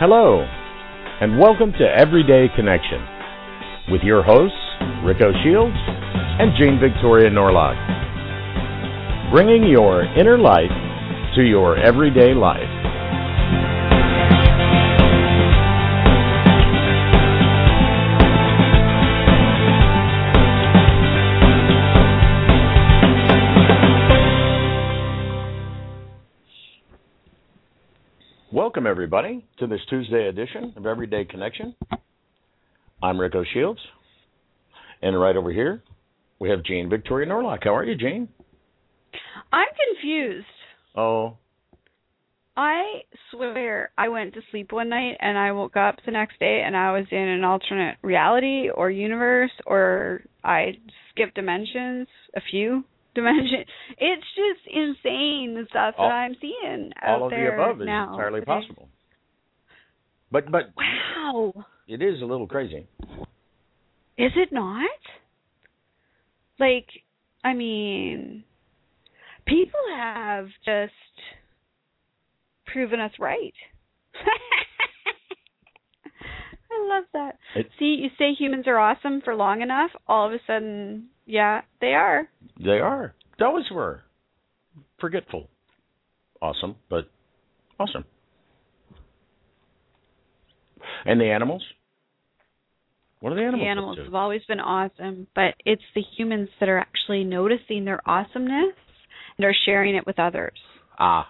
Hello, and welcome to Everyday Connection with your hosts, Rico Shields and Jane Victoria Norlock. Bringing your inner light to your everyday life. Welcome, everybody, to this Tuesday edition of Everyday Connection. I'm Rico Shields, and right over here we have Jane Victoria Norlock. How are you, Jane? I'm confused. Oh, I swear I went to sleep one night and I woke up the next day and I was in an alternate reality or universe or I skipped dimensions, a few dimensions. It's just insane the stuff All- that I'm seeing out all of the there above is now. entirely possible. But but Wow. it is a little crazy. Is it not? Like, I mean, people have just proven us right. I love that. It- See, you say humans are awesome for long enough, all of a sudden, yeah, they are. They are. They always were. Forgetful. Awesome, but awesome. And the animals? What are the animals? the animals have always been awesome, but it's the humans that are actually noticing their awesomeness and are sharing it with others. Ah,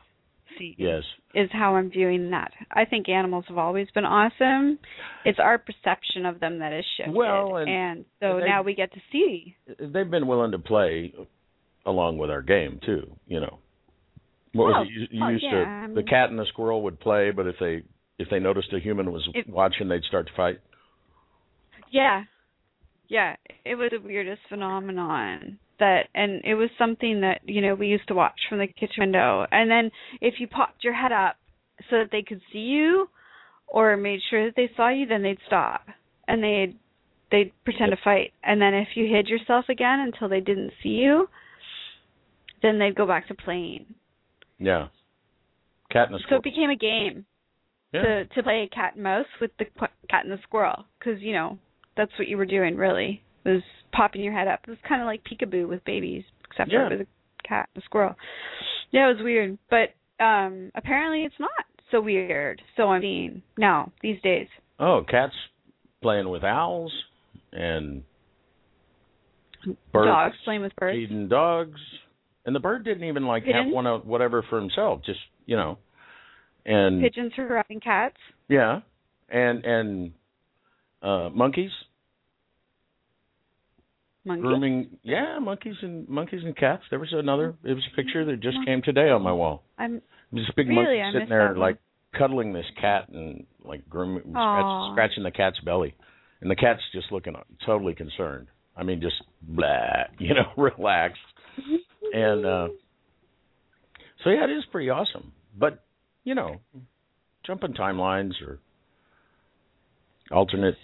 See, yes. is how I'm viewing that. I think animals have always been awesome. It's our perception of them that has shifted. Well, and- so and they- now we get to see. They've been willing to play along with our game too, you know. What Oh, was it? You, you oh, used yeah, to I mean- the um, cat and the squirrel would play, but if they if they noticed a human was If- watching, they'd start to fight. Yeah. Yeah, it was the weirdest phenomenon that and it was something that, you know, we used to watch from the kitchen window. And then if you popped your head up so that they could see you or made sure that they saw you, then they'd stop. And they'd they'd pretend to fight. And then if you hid yourself again until they didn't see you, then they'd go back to playing. Yeah. Cat and the squirrel. So it became a game yeah. to to play cat and mouse with the cat and the squirrel because you know that's what you were doing really was popping your head up. It was kind of like peekaboo with babies, except Yeah. for it was a cat and a squirrel. Yeah, it was weird, but um apparently it's not so weird. So I'm mean, now these days. Oh, cats playing with owls and birds Dogs playing with birds. feeding dogs, and the bird didn't even like have one of whatever for himself. Just you know, and Pigeons harassing cats. yeah, and and uh monkeys Monkeys. grooming. Yeah, monkeys and monkeys and cats. There was another. It was a picture that just came today on my wall. I'm This big Really? monkey sitting there like cuddling this cat and like grooming, scratch, scratching the cat's belly, and the cat's just looking totally concerned. I mean, just blah, you know, relaxed. And uh so yeah, it is pretty awesome. But you know, jumping timelines or alternate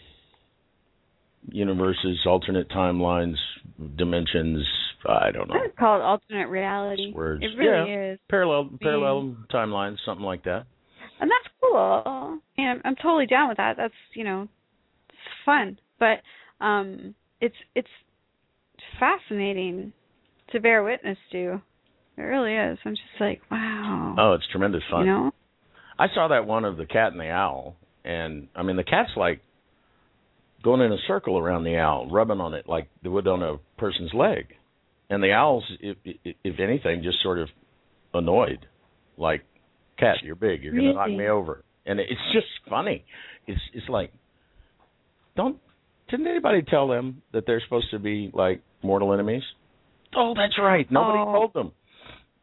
universes, alternate timelines, dimensions. I don't know. it's called alternate reality. Words. It really is. Parallel, parallel timelines, something like that. and that's cool. And I'm totally down with that. That's you know, it's fun. But um, it's it's fascinating to bear witness to. It really is. I'm just like, wow. Oh, it's tremendous fun. You know? I saw that one of the cat and the owl, and I mean the cat's like going in a circle around the owl, rubbing on it like they would on a person's leg, and the owl's, if, if, anything, just sort of annoyed, like, "Cat, you're big, you're gonna knock me over," and it's just funny. It's it's like, don't didn't anybody tell them that they're supposed to be like mortal enemies? Oh, that's right. Nobody Oh. told them.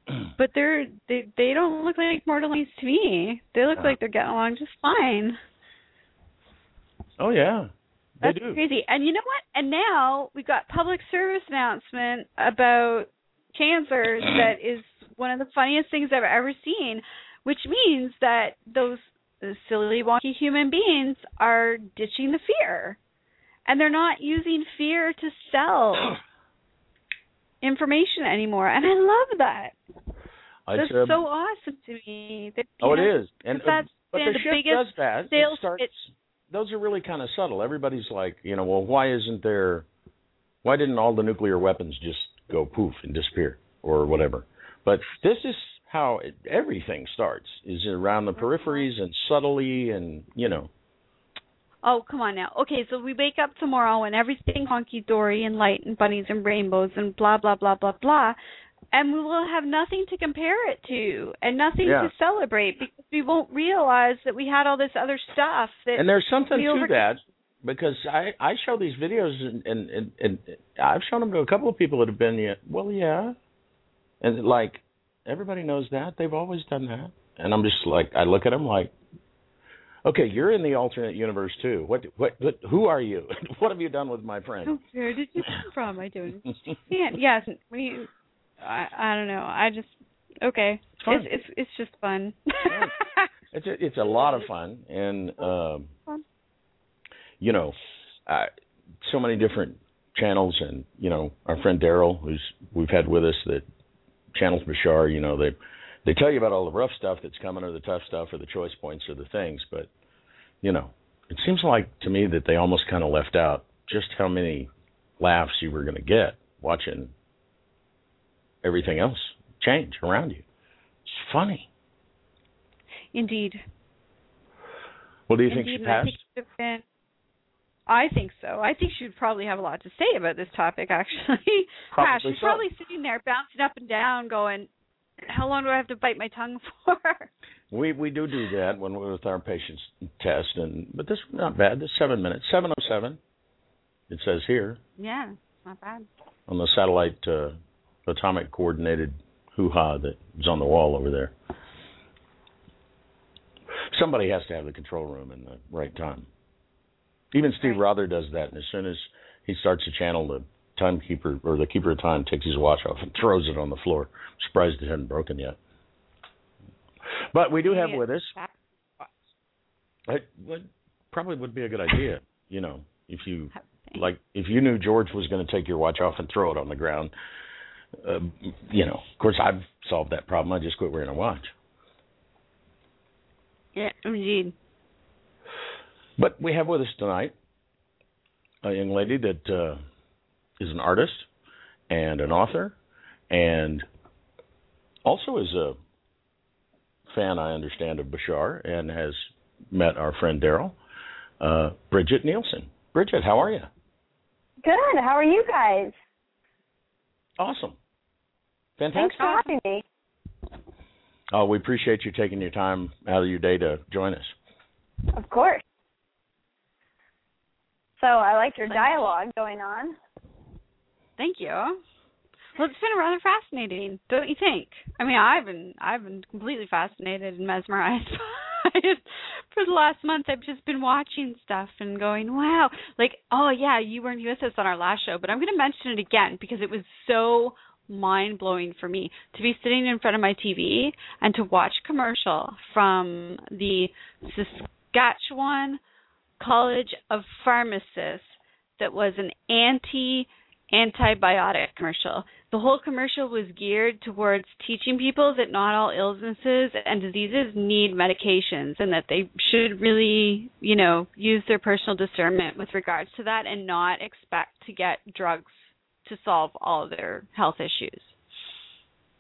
but they're they they don't look like mortal enemies to me. They look Uh. like they're getting along just fine. Oh yeah, That's crazy. And you know what? And now we've got public service announcement about cancer that is one of the funniest things I've ever seen, which means that those silly wonky human beings are ditching the fear. And they're not using fear to sell information anymore. And I love that. It's, That's um, so awesome to me. That, Oh, know, it is, and uh, that's but the, the biggest does that. It sales- starts. it- those are really kind of subtle. Everybody's like, you know, well, why isn't there? Why didn't all the nuclear weapons just go poof and disappear or whatever? But this is how it, everything starts: is around the mm-hmm. peripheries and subtly, and you know. Oh, come on now. Okay, so we wake up tomorrow and everything honky dory and light and bunnies and rainbows and blah blah blah blah blah. And we will have nothing to compare it to and nothing Yeah. to celebrate because we won't realize that we had all this other stuff that And there's something we to over- that because I I show these videos and, and and and I've shown them to a couple of people that have been yeah well yeah, and like everybody knows that they've always done that, and I'm just like I look at them like, okay, you're in the alternate universe too. What what, what who are you? what have you done with my friend? Oh, where did you come from? I don't understand. Yes, when you I I don't know. I just okay. It's. It's it's it's just fun. It's a, it's a lot of fun, and um, Fun. you know, uh, so many different channels, and you know, our friend Daryl, who's we've had with us, that channels Bashar. You know, they they tell you about all the rough stuff that's coming, or the tough stuff, or the choice points, or the things, but you know, it seems like to me that they almost kind of left out just how many laughs you were going to get watching everything else change around you. It's funny. Indeed. Well, do you think she and I passed? think it would have been. I think so. I think she would probably have a lot to say about this topic. Actually, Probably she's so. probably sitting there bouncing up and down, going, "How long do I have to bite my tongue for?" We we do do that when we're with our patients test, and but this is not bad. This is seven minutes, seven oh seven. It says here yeah, not bad. on the satellite uh, atomic coordinated hoo ha that is on the wall over there. Somebody has to have the control room in the right time. Even Steve Rother does that, and as soon as he starts to channel, the timekeeper or the keeper of time takes his watch off and throws it on the floor. I'm surprised it hadn't broken yet. But we do have with us It would probably would be a good idea, you know, if you like if you knew George was going to take your watch off and throw it on the ground. Uh, you know, of course, I've solved that problem. I just quit wearing a watch. Yeah, indeed. But we have with us tonight a young lady that uh, is an artist and an author, and also is a fan, I understand, of Bashar, and has met our friend Daryl, uh, Bridget Nielsen. Bridget, how are you? Good. How are you guys? Awesome. Thanks for having me. Oh, we appreciate you taking your time out of your day to join us. Of course. So I liked your dialogue going on. Thank you. Well, it's been rather fascinating, don't you think? I mean, I've been I've been completely fascinated and mesmerized for the last month. I've just been watching stuff and going, "Wow!" Like, oh yeah, you weren't with us on our last show, but I'm going to mention it again because it was so mind blowing for me to be sitting in front of my TV and to watch commercial from the Saskatchewan College of Pharmacists that was an anti antibiotic commercial. The whole commercial was geared towards teaching people that not all illnesses and diseases need medications and that they should really, you know, use their personal discernment with regards to that and not expect to get drugs to solve all of their health issues.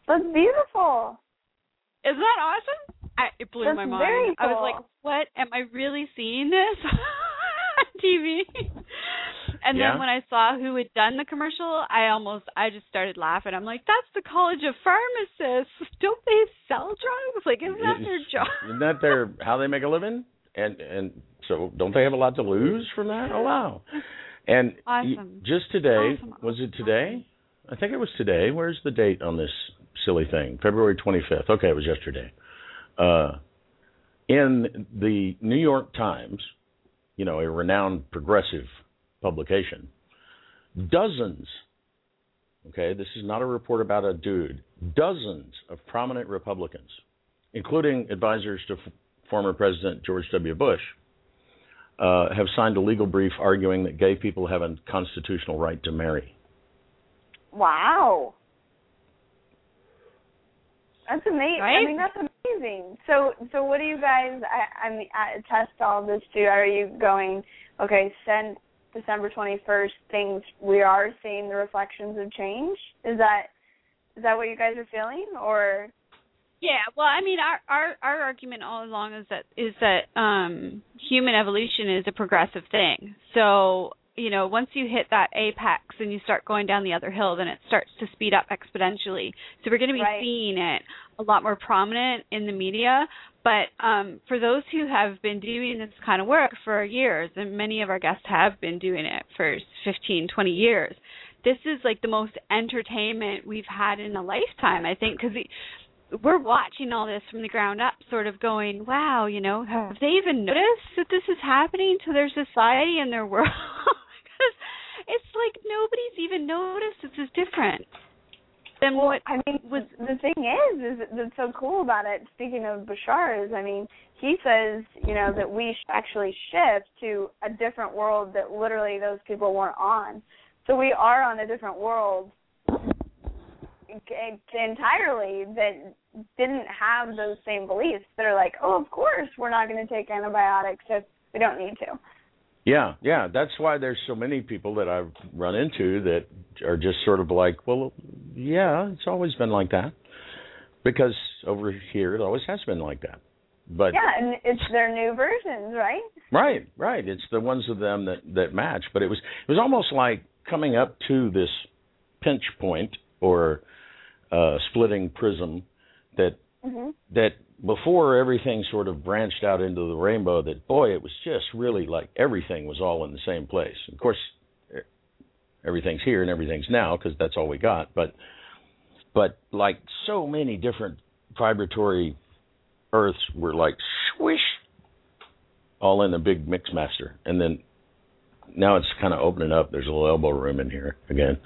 That's beautiful. Isn't that awesome? I, it blew That's my mind. very I was like, "What? Am I really seeing this on TV?" And Yeah. then when I saw who had done the commercial, I almost I just started laughing. I'm like, "That's the College of Pharmacists. Don't they sell drugs? Like, isn't that their job?" Isn't that their how they make a living? And and so don't they have a lot to lose from that? Oh wow! And Awesome. just today Awesome, was it awesome, today? I think it was today. Where's the date on this silly thing. February 25th. Okay, it was yesterday. Uh, in the New York Times, you know, a renowned progressive publication, dozens, okay, this is not a report about a dude, dozens of prominent Republicans, including advisors to f- former President George W. Bush, uh, have signed a legal brief arguing that gay people have a constitutional right to marry. Wow. That's amazing. Right? I mean, that's amazing. So, so what do you guys? I, I mean, I test all this too. Are you going? Okay, send December twenty first. Things we are seeing the reflections of change. Is that is that what you guys are feeling, or? Yeah, well, I mean, our our our argument all along is that is that um human evolution is a progressive thing. So you know, once you hit that apex and you start going down the other hill, then it starts to speed up exponentially. So we're going to be Right. seeing it a lot more prominent in the media. But um, for those who have been doing this kind of work for years, and many of our guests have been doing it for 15, 20 years, this is like the most entertainment we've had in a lifetime, I think, because we're watching all this from the ground up, sort of going, wow, you know, have they even noticed that this is happening to their society and their world? Because it's like nobody's even noticed this is different than Well, what I mean, was. the thing is, is that's so cool about it. Speaking of Bashar, is I mean, he says, you know, that we actually shift to a different world that literally those people weren't on. So we are on a different world entirely that didn't have those same beliefs. That are like, oh, of course, we're not going to take antibiotics if we don't need to. Yeah, yeah. That's why there's so many people that I've run into that are just sort of like, well, yeah, it's always been like that. Because over here, it always has been like that. But Yeah, and it's their new versions, right? right, right. It's the ones of them that that match. But it was it was almost like coming up to this pinch point or uh, splitting prism that hmm that before everything sort of branched out into the rainbow that boy it was just really like everything was all in the same place. Of course everything's here and everything's now because that's all we got but but like so many different vibratory earths were like swish all in a big mix master and then now it's kind of opening up. There's a little elbow room in here again.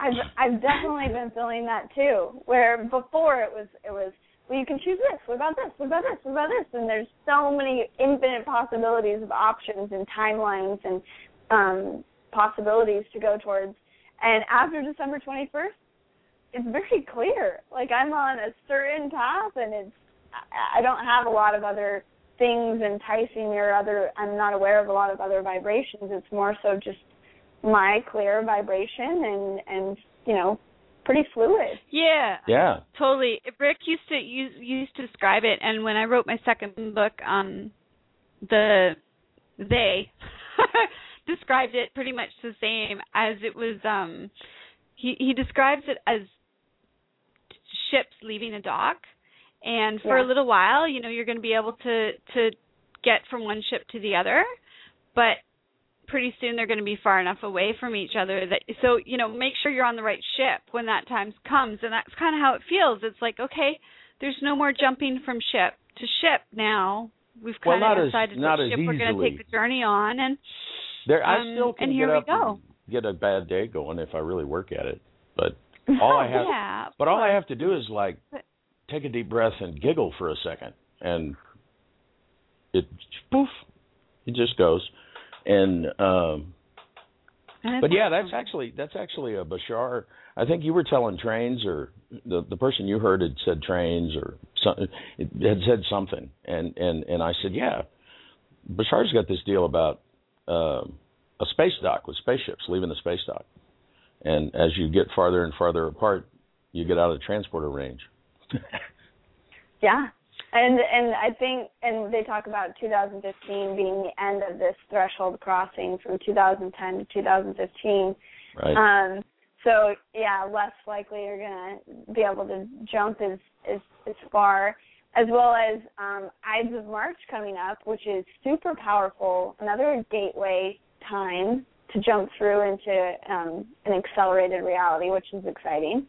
I've I've definitely been feeling that too. Where before it was it was well you can choose this. What about this? What about this? What about this? And there's so many infinite possibilities of options and timelines and um possibilities to go towards. And after December 21st, it's very clear. Like I'm on a certain path, and it's I I don't have a lot of other things enticing me or other. I'm not aware of a lot of other vibrations. It's more so just my clear vibration and and you know pretty fluid. Yeah, yeah totally. Rick used to use used to describe it, and when I wrote my second book, um, the they described it pretty much the same as it was. Um, he he describes it as ships leaving a dock, and for Yeah. a little while, you know, you're going to be able to to get from one ship to the other, but pretty soon they're going to be far enough away from each other that so you know make sure you're on the right ship when that time comes and that's kind of how it feels it's like okay there's no more jumping from ship to ship now we've kind not of decided not what ship we're going to take the journey on and There, I Um, still can and here get we go. get a bad day going if I really work at it. But all I have, yeah but all I have to do is like take a deep breath and giggle for a second, and it poof, it just goes. And um but yeah, that's actually that's actually a Bashar. I think you were telling trains, or the the person you heard had said trains, or some, it had said something, and and and I said, yeah, Bashar's got this deal about um, a space dock with spaceships leaving the space dock, and as you get farther and farther apart, you get out of the transporter range. Yeah. And and I think and they talk about 2015 being the end of this threshold crossing from 2010 to 2015. right. Um so yeah, less likely you're gonna be able to jump as as as far, as well as um Ides of March coming up, which is super powerful, another gateway time to jump through into um an accelerated reality, which is exciting.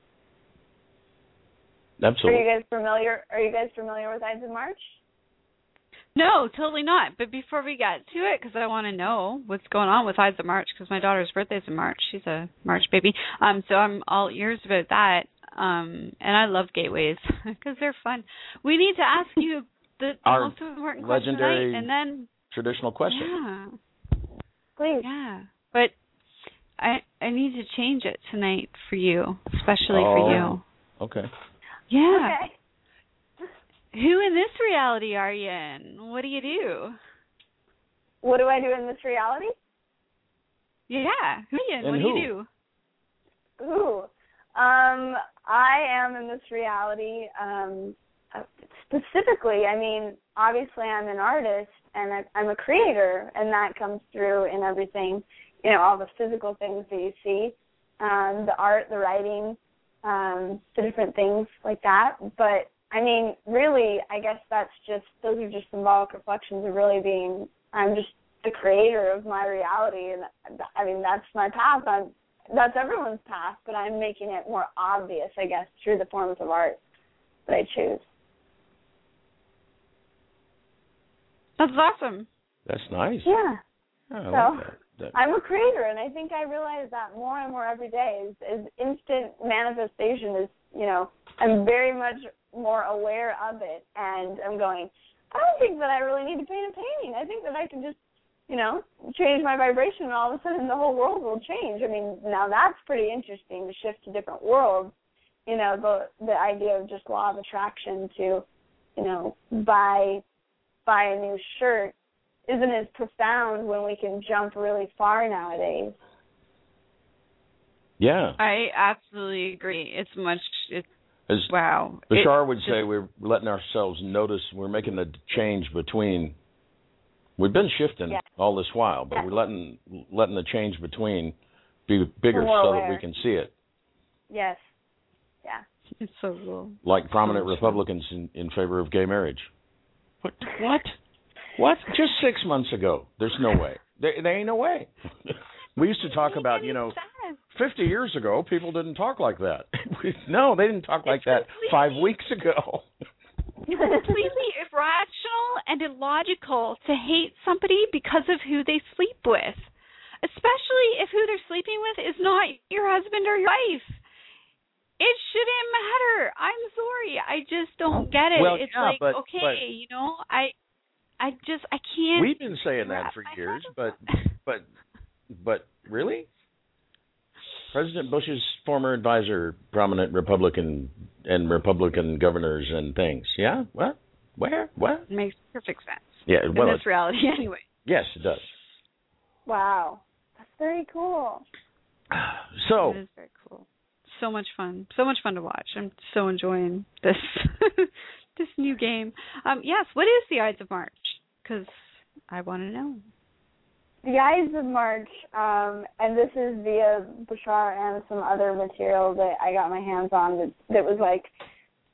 Absolutely. Are you guys familiar? Are you guys familiar with Ides of March? No, totally not. But before we get to it, because I want to know what's going on with Ides of March, because my daughter's birthday's in March. She's a March baby. Um, so I'm all ears about that. Um, and I love gateways because they're fun. We need to ask you the, the Our most important legendary- question tonight, and then Traditional question. yeah, Please. yeah. But I I need to change it tonight for you, especially Oh. for you. Okay. Yeah. Okay. Who in this reality are you in? What do you do? What do I do in this reality? Yeah. Who are you in? And what do you do? Ooh. Um, I am in this reality. Um, uh, specifically, I mean, obviously, I'm an artist and I, I'm a creator, and that comes through in everything. You know, all the physical things that you see, um, the art, the writing, um, the different things like that. But I mean, really, I guess that's just those are just symbolic reflections of really being. I'm just the creator of my reality, and I mean, that's my path. I'm that's everyone's path, but I'm making it more obvious, I guess, through the forms of art that I choose. That's awesome. That's nice. Yeah. Yeah, I So, like that. That- I'm a creator, and I think I realize that more and more every day. Is, is instant manifestation is, you know, I'm very much more aware of it, and I'm going. I don't think that I really need to paint a painting. I think that I can just, you know, change my vibration, and all of a sudden the whole world will change. I mean, now that's pretty interesting to shift to different worlds. You know, the the idea of just law of attraction to, you know, buy buy a new shirt isn't as profound when we can jump really far nowadays. yeah. I absolutely agree. It's much. It's As wow. Bashar It would just- say, we're letting ourselves notice. We're making the change between. We've been shifting Yeah. all this while, but Yeah. we're letting letting the change between be bigger More so that we can see it. Yes. Yeah. It's so cool. Like prominent. Republicans in, in favor of gay marriage. What? What? What? Just six months ago. There's no way. There, there ain't no way. we used to talk about, you know, 50 years ago, people didn't talk like that. no, they didn't talk like that five weeks ago. It's completely irrational and illogical to hate somebody because of who they sleep with, especially if who they're sleeping with is not your husband or your wife. It shouldn't matter. I'm sorry. I just don't get it. Well, it's yeah, like but- okay, but- you know, I I just I can't We've been saying that for years, but but but really? President Bush's former advisor, prominent Republican and Republican governors and things. Yeah? What? Where? What? it makes perfect sense Yeah, in well, this reality anyway. yes, it does. wow. That's very cool. So, It is very cool. So much fun. So much fun to watch. I'm so enjoying this this new game. Um, yes. What is the Ides of March? Because I want to know. The Eyes of March, um, and this is via Bashar and some other material that I got my hands on that, that was like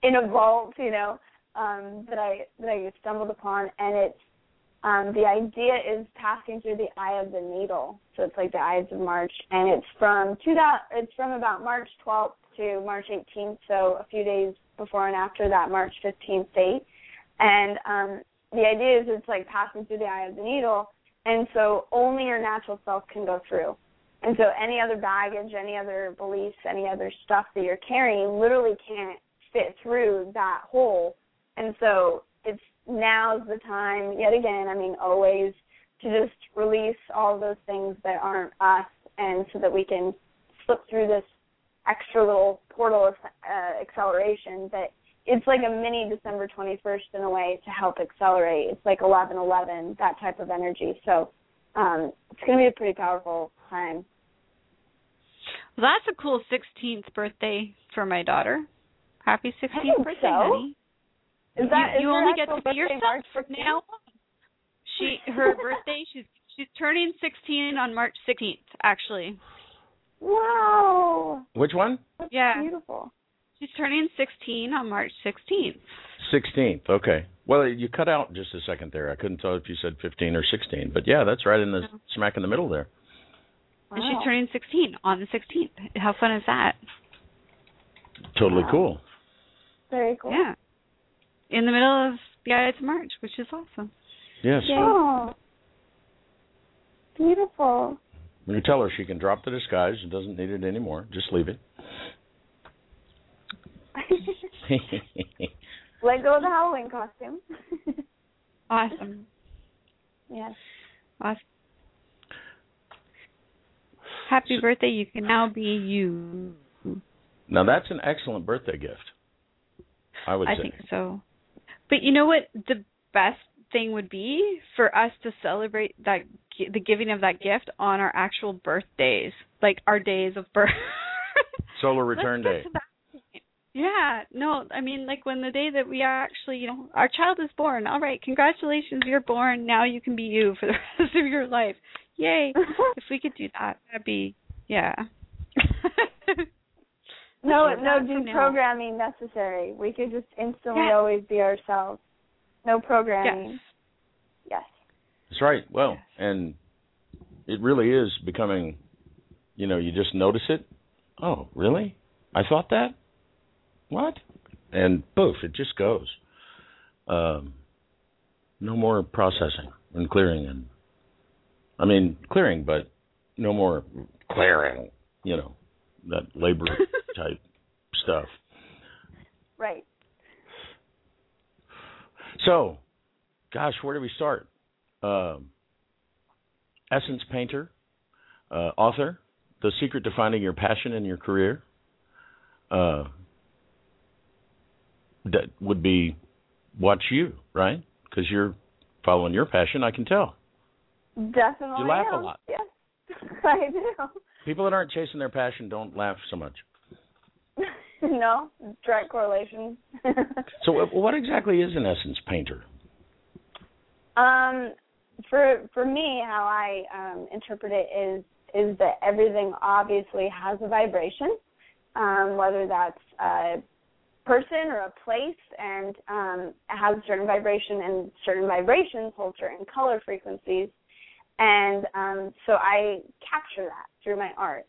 in a vault, you know, um, that I that I stumbled upon, and it's um, the idea is passing through the eye of the needle, so it's like the Eyes of March, and it's from two it's from about March 12th to March 18th, so a few days before and after that March 15th date, and um, the idea is it's like passing through the eye of the needle and so only your natural self can go through. And so any other baggage, any other beliefs, any other stuff that you're carrying literally can't fit through that hole. And so it's now's the time, yet again, I mean, always, to just release all those things that aren't us and so that we can slip through this extra little portal of uh, acceleration that it's like a mini December 21st in a way to help accelerate. It's like 1111, that type of energy. So um, it's going to be a pretty powerful time. Well, that's a cool 16th birthday for my daughter. Happy 16th think birthday, so. honey. Is that you, is you her only get to be birthday yourself March from now on. She her birthday she's she's turning 16 on March 16th actually. Wow, which one? that's Yeah. beautiful. She's turning 16 on March 16th. 16th. Okay. Well, you cut out just a second there. I couldn't tell if you said 15 or 16, but yeah, that's right in the No. smack in the middle there. And she's turning 16 on the 16th. How fun is that? Totally Wow. cool. Very cool. Yeah. In the middle of yeah, it's March, which is awesome. Yes. Yay. Oh. Beautiful. You tell her she can drop the disguise and doesn't need it anymore. Just leave it. Let go of the Halloween costume. Awesome. yes. Awesome. Happy birthday. You can now be you. now that's an excellent birthday gift. I would I say. think so. But you know what? The best thing would be for us to celebrate that the giving of that gift on our actual birthdays, like our days of birth. Solar Let's return get day. To that point. Yeah, no, I mean like when the day that we are actually, you know, our child is born. All right, congratulations, you're born. Now you can be you for the rest of your life. Yay! if we could do that, that'd be yeah. no, Sure, no that from now. deprogramming necessary. We could just instantly Yes. always be ourselves. No programming. yes. Yes. That's right. Well, Yes. and it really is becoming, you know, you just notice it. Oh, really? I thought that? What? And poof, it just goes. Um, no more processing and clearing and, I mean, clearing, but no more clearing, you know, that labor type stuff. Right. So, gosh, where do we start? Um, essence painter, uh, author, The Secret to Finding Your Passion in Your Career. Uh, that would be watch you, right? Because you're following your passion, I can tell. Definitely. You laugh a lot. Yes. I do. People that aren't chasing their passion don't laugh so much. no, direct correlation. So, what exactly is an essence painter? Um, for for me, how I um, interpret it is is that everything obviously has a vibration, um, whether that's a person or a place, and um, has certain vibration, and certain vibrations hold certain color frequencies, and um, so I capture that through my art,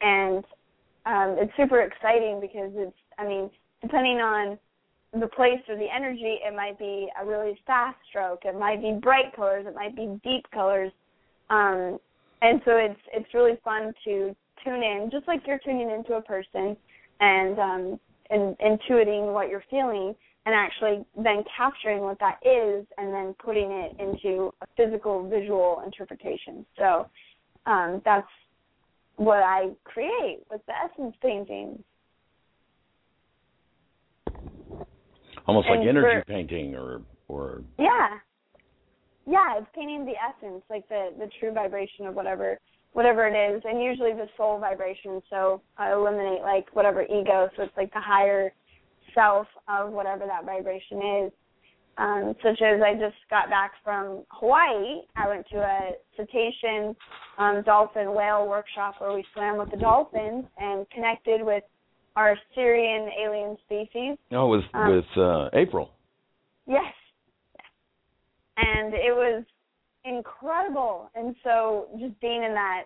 and um, it's super exciting because it's I mean depending on the place or the energy, it might be a really fast stroke. It might be bright colors. It might be deep colors. Um, and so it's it's really fun to tune in, just like you're tuning into a person, and um, and intuiting what you're feeling, and actually then capturing what that is, and then putting it into a physical, visual interpretation. So um, that's what I create with the essence paintings. Almost like energy for- painting or or Yeah. Yeah, it's painting the essence, like the the true vibration of whatever whatever it is, and usually the soul vibration. So I eliminate like whatever ego, so it's like the higher self of whatever that vibration is. Um, such as I just got back from Hawaii. I went to a cetacean um, dolphin whale workshop where we swam with the dolphins and connected with our Sirian alien species. no with Um, with uh, April. Yes. And it was incredible. And so just being in that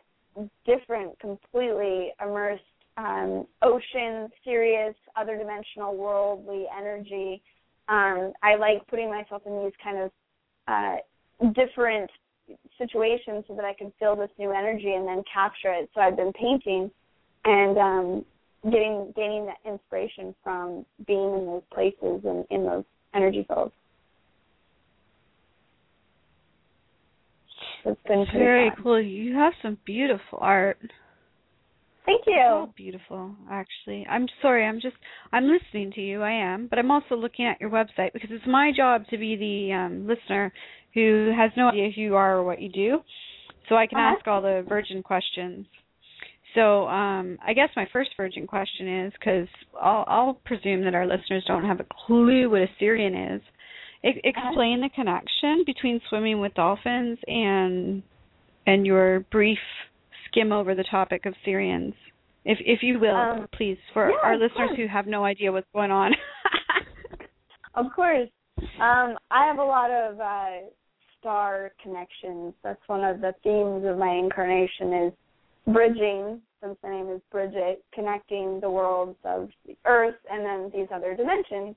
different, completely immersed um, ocean, Sirius, other dimensional, worldly energy, um, I like putting myself in these kind of uh, different situations so that I can feel this new energy and then capture it. So I've been painting and um, getting gaining that inspiration from being in those places and in those energy fields. It's been Very fun. cool. You have some beautiful art. Thank you. beautiful, actually. I'm sorry, I'm just I'm listening to you, I am, but I'm also looking at your website because it's my job to be the um listener who has no idea who you are or what you do. So I can Uh-huh. ask all the virgin questions. So, um I guess my first virgin question is cuz I'll I'll presume that our listeners don't have a clue what a Sirian is. Explain the connection between swimming with dolphins and and your brief skim over the topic of Sirians, if if you will, Um, please, for yeah, our listeners who have no idea what's going on. Of course. Um, I have a lot of uh, star connections. That's one of the themes of my incarnation is bridging since the name is Bridget, connecting the worlds of the Earth and then these other dimensions.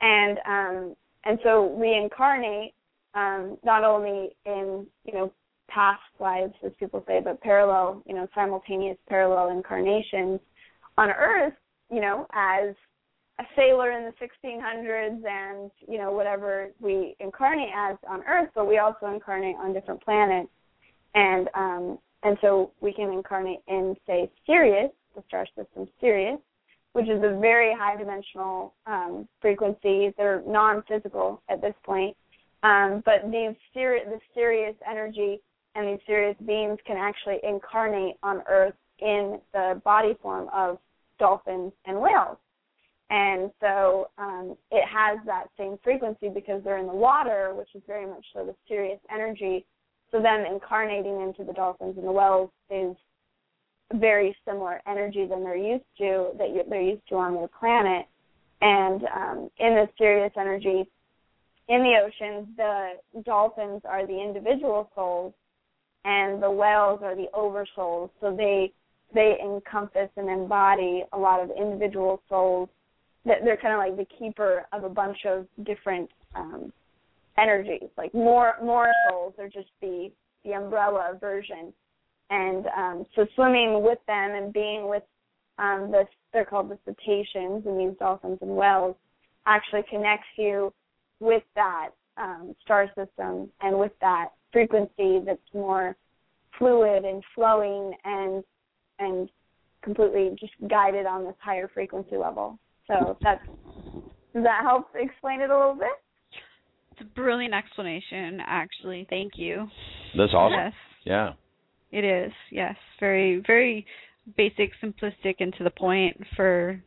And um, and so we incarnate um, not only in you know past lives, as people say, but parallel, you know, simultaneous parallel incarnations on Earth, you know, as a sailor in the 1600s and you know whatever we incarnate as on Earth, but we also incarnate on different planets, and um, and so we can incarnate in say Sirius, the star system Sirius, which is a very high dimensional um, frequency. They're non-physical at this point, um, but these Sirius, the Sirius energy and these Sirius beings can actually incarnate on Earth in the body form of dolphins and whales. And so um, it has that same frequency because they're in the water, which is very much so the Sirius energy. So them incarnating into the dolphins and the whales is very similar energy than they're used to that they're used to on their planet. And um, in the Sirius energy, in the oceans, the dolphins are the individual souls, and the whales are the oversouls. So they they encompass and embody a lot of individual souls That they're kind of like the keeper of a bunch of different um, energies, like more more souls. They're just the the umbrella version, and um, so swimming with them and being with um, the they're called the cetaceans and these dolphins and whales actually connects you with that um, star system and with that frequency that's more fluid and flowing and and completely just guided on this higher frequency level. So that's does that help explain it a little bit? It's a brilliant explanation, actually. Thank you. That's awesome. Yes. Yeah. It is. Yes. Very very basic, simplistic and to the point for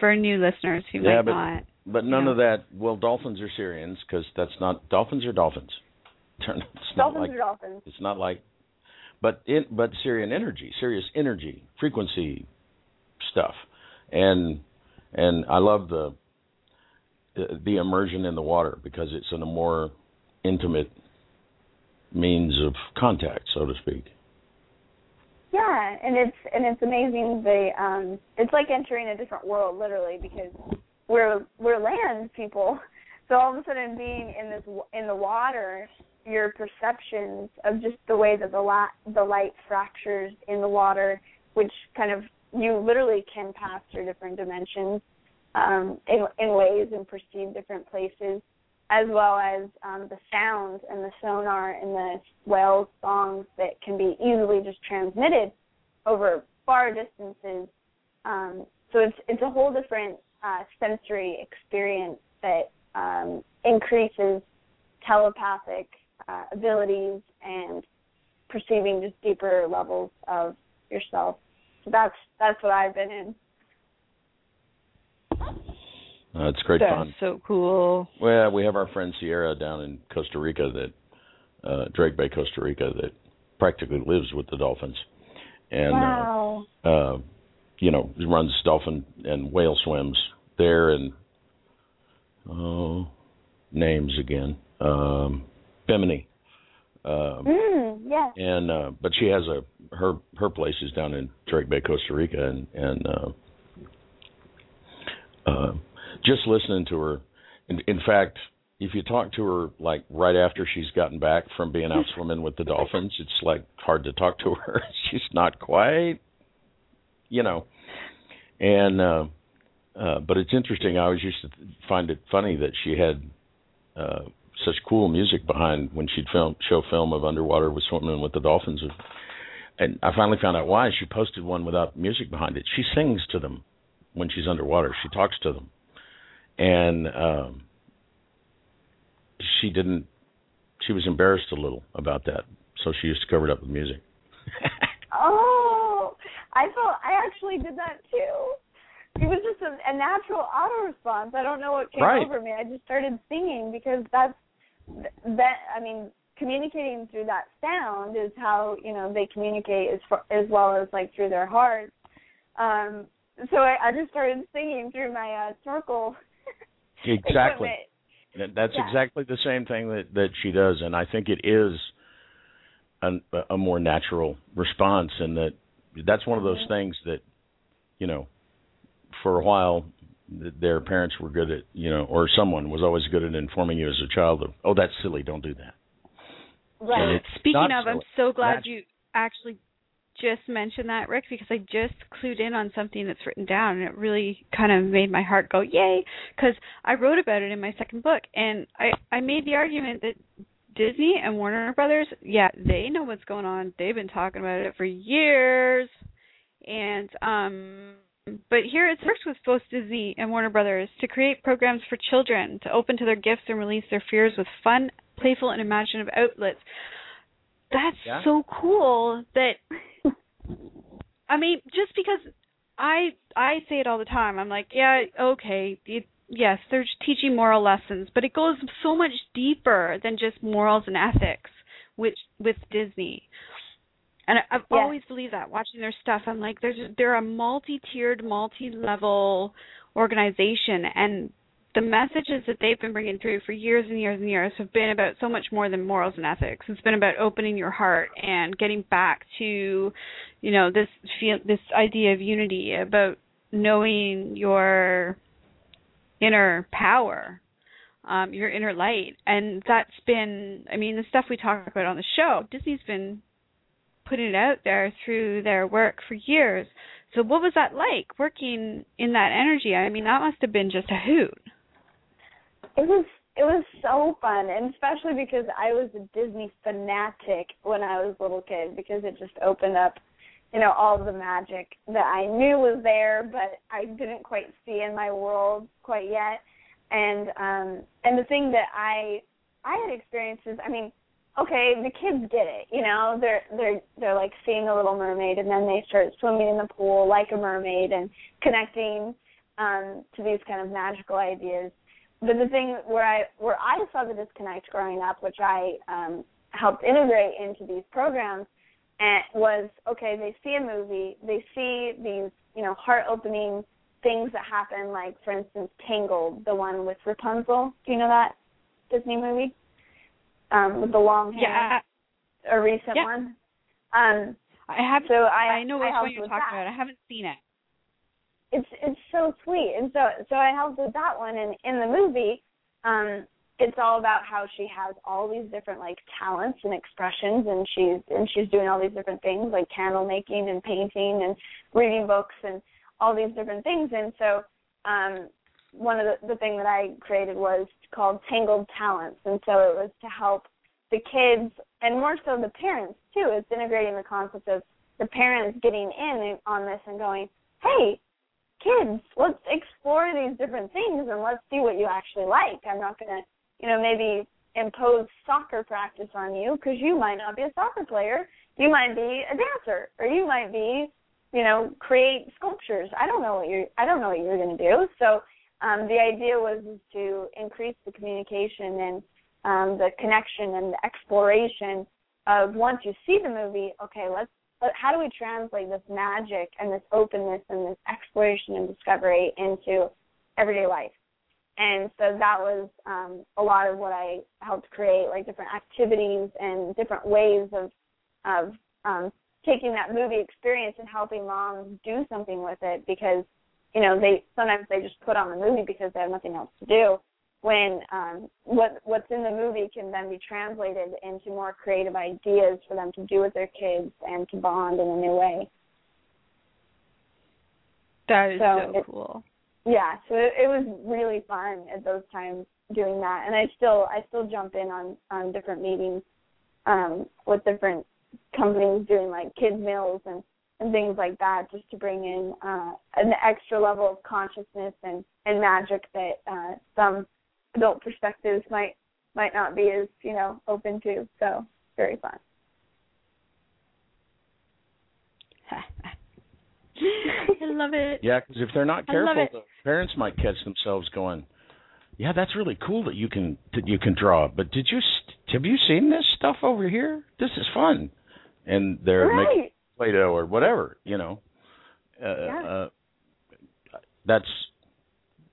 for new listeners who yeah, might but, not. But none yeah. of that. Well, dolphins are Sirians because that's not dolphins are dolphins. It's dolphins not like, are dolphins. It's not like, but in but Sirian energy, Sirius energy, frequency stuff, and and I love the the immersion in the water because it's in a more intimate means of contact, so to speak. Yeah, and it's and it's amazing. The um, it's like entering a different world, literally, because we're we're land people. So all of a sudden, being in this in the water, your perceptions of just the way that the light the light fractures in the water, which kind of you literally can pass through different dimensions um, in, in ways and perceive different places, as well as um, the sounds and the sonar and the whale songs that can be easily just transmitted over far distances. Um, so it's it's a whole different uh, sensory experience that um, increases telepathic uh, abilities and perceiving just deeper levels of yourself. So that's that's what I've been in. Uh, it's great That's fun. so cool. Well, we have our friend Sierra down in Costa Rica that uh Drake Bay, Costa Rica that practically lives with the dolphins. And wow. uh, uh you know, runs dolphin and whale swims there and oh names again. Um Bimini. Um mm, yeah. and uh but she has a her her place is down in Drake Bay, Costa Rica and and uh uh just listening to her. In, in fact if you talk to her like right after she's gotten back from being out swimming with the dolphins it's like hard to talk to her. She's not quite you know. And uh uh but it's interesting i always used to find it funny that she had uh such cool music behind when she'd film show film of underwater with swimming with the dolphins. And i finally found out why. She posted one without music behind it. She sings to them when she's underwater. She talks to them and um she didn't she was embarrassed a little about that. So she used to cover it up with music. Oh i felt i actually did that too. It was just a, a natural auto response. I don't know what came Right. over me. I just started singing because that's that i mean communicating through that sound is how you know they communicate as far, as well as like through their hearts. Um so i, I just started singing through my uh snorkel exactly equipment. That's Yeah. exactly the same thing that that she does, and I think it is a, a more natural response, and that that's one of those mm-hmm. things that you know for a while their parents were good at you know or someone was always good at informing you as a child of oh that's silly don't do that Right. Speaking of, silly. I'm so glad That's- you actually just mentioned that, Rick, because I just clued in on something that's written down, and it really kind of made my heart go yay. Because I wrote about it in my second book, and I I made the argument that Disney and Warner Brothers, yeah, they know what's going on. They've been talking about it for years, and um. But here it's works with both Disney and Warner Brothers to create programs for children to open to their gifts and release their fears with fun, playful, and imaginative outlets. That's Yeah. so cool that I mean, just because I I say it all the time. I'm like, yeah, okay, it, yes, they're teaching moral lessons, but it goes so much deeper than just morals and ethics, which with Disney. And I- I've always believed that watching their stuff. I'm like, there's they're a multi-tiered, multi-level organization, and the messages that they've been bringing through for years and years and years have been about so much more than morals and ethics. It's been about opening your heart and getting back to, you know, this feel this idea of unity, about knowing your inner power, um, your inner light, and that's been. I mean, the stuff we talk about on the show, Disney's been putting it out there through their work for years. So, what was that like working in that energy? I mean, that must have been just a hoot. It was it was so fun, and especially because I was a Disney fanatic when I was a little kid, because it just opened up, you know, all the magic that I knew was there, but I didn't quite see in my world quite yet. And um and the thing that I I had experiences. I mean, okay, the kids get it, you know, they're they're they're like seeing the Little Mermaid, and then they start swimming in the pool like a mermaid and connecting um to these kind of magical ideas but the thing where I where I saw the disconnect growing up, which I um, helped integrate into these programs, and was okay. They see a movie, they see these you know heart opening things that happen, like for instance Tangled, the one with Rapunzel. Do you know that Disney movie um, with the long hair? Yeah, a recent Yeah. one. Um, I have. so I I know which one you're talking that about. I haven't seen it. It's it's so sweet. And so so i helped with that one. And in the movie um it's all about how she has all these different like talents and expressions. And she's and she's doing all these different things like candle making and painting and reading books and all these different things. And so um one of the the thing that i created was called tangled talents. And so it was to help the kids and more so the parents too. It's integrating the concept of the parents getting in on this and going hey kids, let's explore these different things and let's see what you actually like. I'm not going to, you know, maybe impose soccer practice on you because you might not be a soccer player. You might be a dancer or you might be, you know, create sculptures. I don't know what you're I don't know what you're going to do. So, um the idea was to increase the communication and um the connection and the exploration of once you see the movie, okay, let's but how do we translate this magic and this openness and this exploration and discovery into everyday life? And so that was um, a lot of what I helped create, like different activities and different ways of of um, taking that movie experience and helping moms do something with it because you know they sometimes they just put on the movie because they have nothing else to do when um, what what's in the movie can then be translated into more creative ideas for them to do with their kids and to bond in a new way. That is So so it- cool. Yeah, so it, it was really fun at those times doing that, and I still I still jump in on on different meetings um, with different companies doing like kids meals and and things like that, just to bring in uh, an extra level of consciousness and and magic that uh, some adult perspectives might might not be as you know open to. So very fun. I love it. Yeah, because if they're not careful, the parents might catch themselves going, "Yeah, that's really cool that you can that you can draw, but did you have you seen this stuff over here? This is fun," and they're making Play-Doh or whatever, you know. Uh, Yeah. uh, that's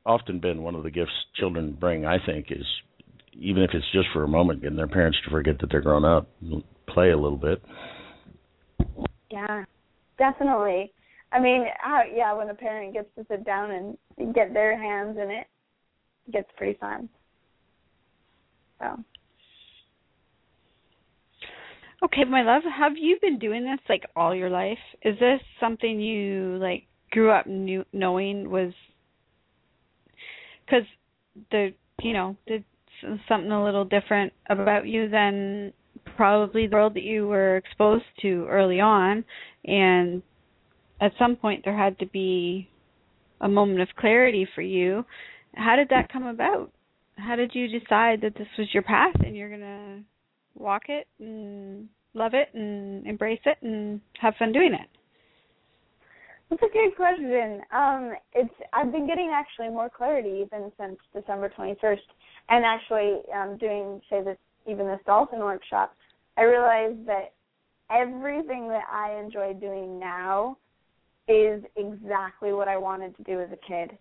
often been one of the gifts children bring. I think is even if it's just for a moment, getting their parents to forget that they're grown up, play a little bit. Yeah. definitely. I mean, how, yeah, when a parent gets to sit down and get their hands in it, it gets pretty fun. So. Okay, my love, have you been doing this like all your life? Is this something you like grew up new, knowing was because the you know did something a little different about you than probably the world that you were exposed to early on. And at some point there had to be a moment of clarity for you. How did that come about? How did you decide that this was your path and you're going to walk it and love it and embrace it and have fun doing it that's a good question. Um, it's I've been getting actually more clarity even since December 21st, and actually um, doing say this even this dolphin workshop. I realized that everything that I enjoy doing now is exactly what I wanted to do as a kid,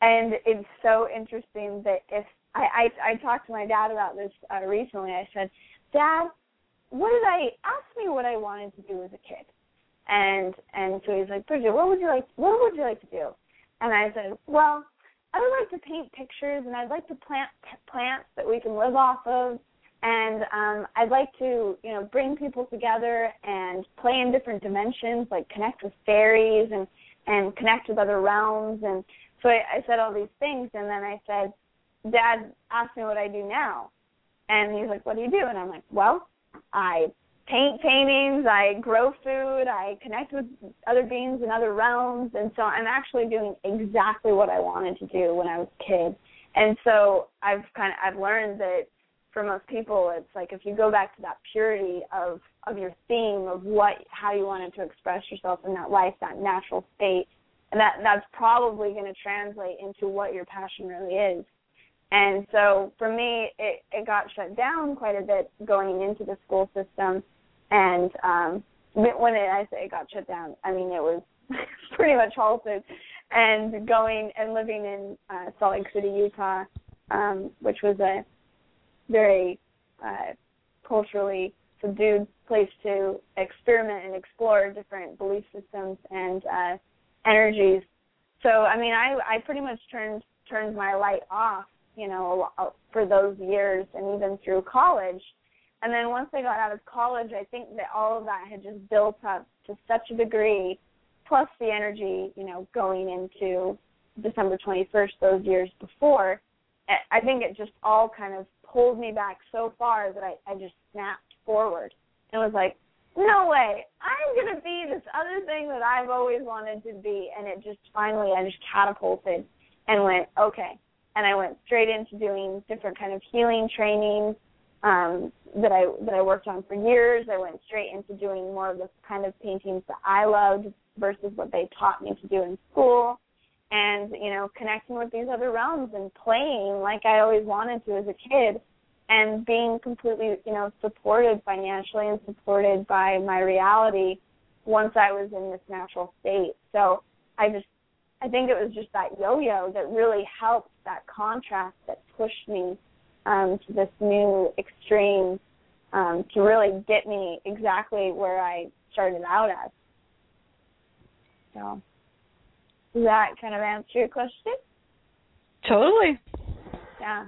and it's so interesting that if I I, I talked to my dad about this uh, recently. I said, Dad, what did I ask me what I wanted to do as a kid? And and so he's like, Bridget, what would you like? What would you like to do? And I said, well, I would like to paint pictures, and I'd like to plant plants that we can live off of, and um, I'd like to, you know, bring people together and play in different dimensions, like connect with fairies and and connect with other realms. And so I, I said all these things, and then I said, Dad asked me what I do now, and he's like, What do you do? And I'm like, Well, I paint paintings, I grow food, I connect with other beings in other realms, and so I'm actually doing exactly what I wanted to do when I was a kid. And so I've kind of I've learned that for most people, it's like if you go back to that purity of of your theme of what how you wanted to express yourself in that life, that natural state, and that that's probably going to translate into what your passion really is. And so for me, it, it got shut down quite a bit going into the school system. And um, when it, I say it got shut down, I mean it was pretty much halted. And going and living in uh, Salt Lake City, Utah, um, which was a very uh, culturally subdued place to experiment and explore different belief systems and uh, energies. So I mean, I I pretty much turned turned my light off you know, for those years and even through college. And then once I got out of college, I think that all of that had just built up to such a degree, plus the energy, you know, going into December 21st, those years before. Eh, I think it just all kind of pulled me back so far that I, I just snapped forward. It was like, no way, I'm going to be this other thing that I've always wanted to be. And it just finally, I just catapulted and went, okay, and I went straight into doing different kind of healing training um, that I that I worked on for years. I went straight into doing more of the kind of paintings that I loved versus what they taught me to do in school, and you know connecting with these other realms and playing like I always wanted to as a kid, and being completely you know supported financially and supported by my reality once I was in this natural state. So I just I think it was just that yo-yo that really helped that contrast that pushed me um, to this new extreme um, to really get me exactly where I started out at. So, does that kind of answer your question? Totally. Yeah.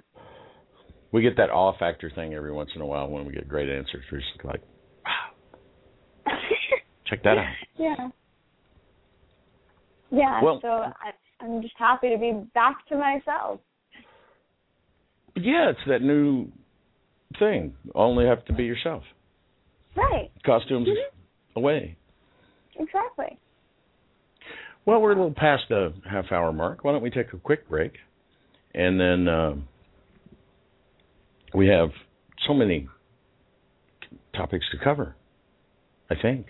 We get that awe factor thing every once in a while when we get great answers. We're just like, wow. Check that out. Yeah. Yeah. Well, so I, I'm just happy to be back to myself. Yeah, it's that new thing. Only have to be yourself. Right. Costumes mm-hmm. away. Exactly. Well, we're a little past the half hour mark. Why don't we take a quick break? And then uh, we have so many topics to cover, I think.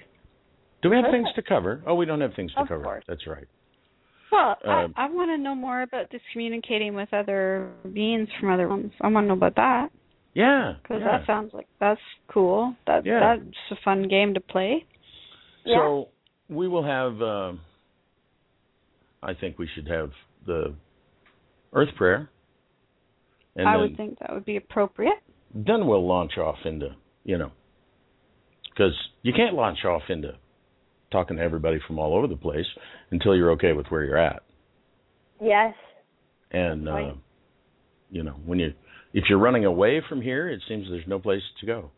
Do we have Perfect. things to cover? Oh, we don't have things to of cover. Course. That's right. Well, Uh, I, I want to know more about this communicating with other beings from other realms. I want to know about that Yeah. because yeah. that sounds like that's cool. That Yeah. that's a fun game to play. So we will have. Uh, I think we should have the Earth Prayer, and I would think that would be appropriate. then we'll launch off into you know, because you can't launch off into talking to everybody from all over the place until you're okay with where you're at. Yes. And uh, you know, when you if you're running away from here, it seems there's no place to go.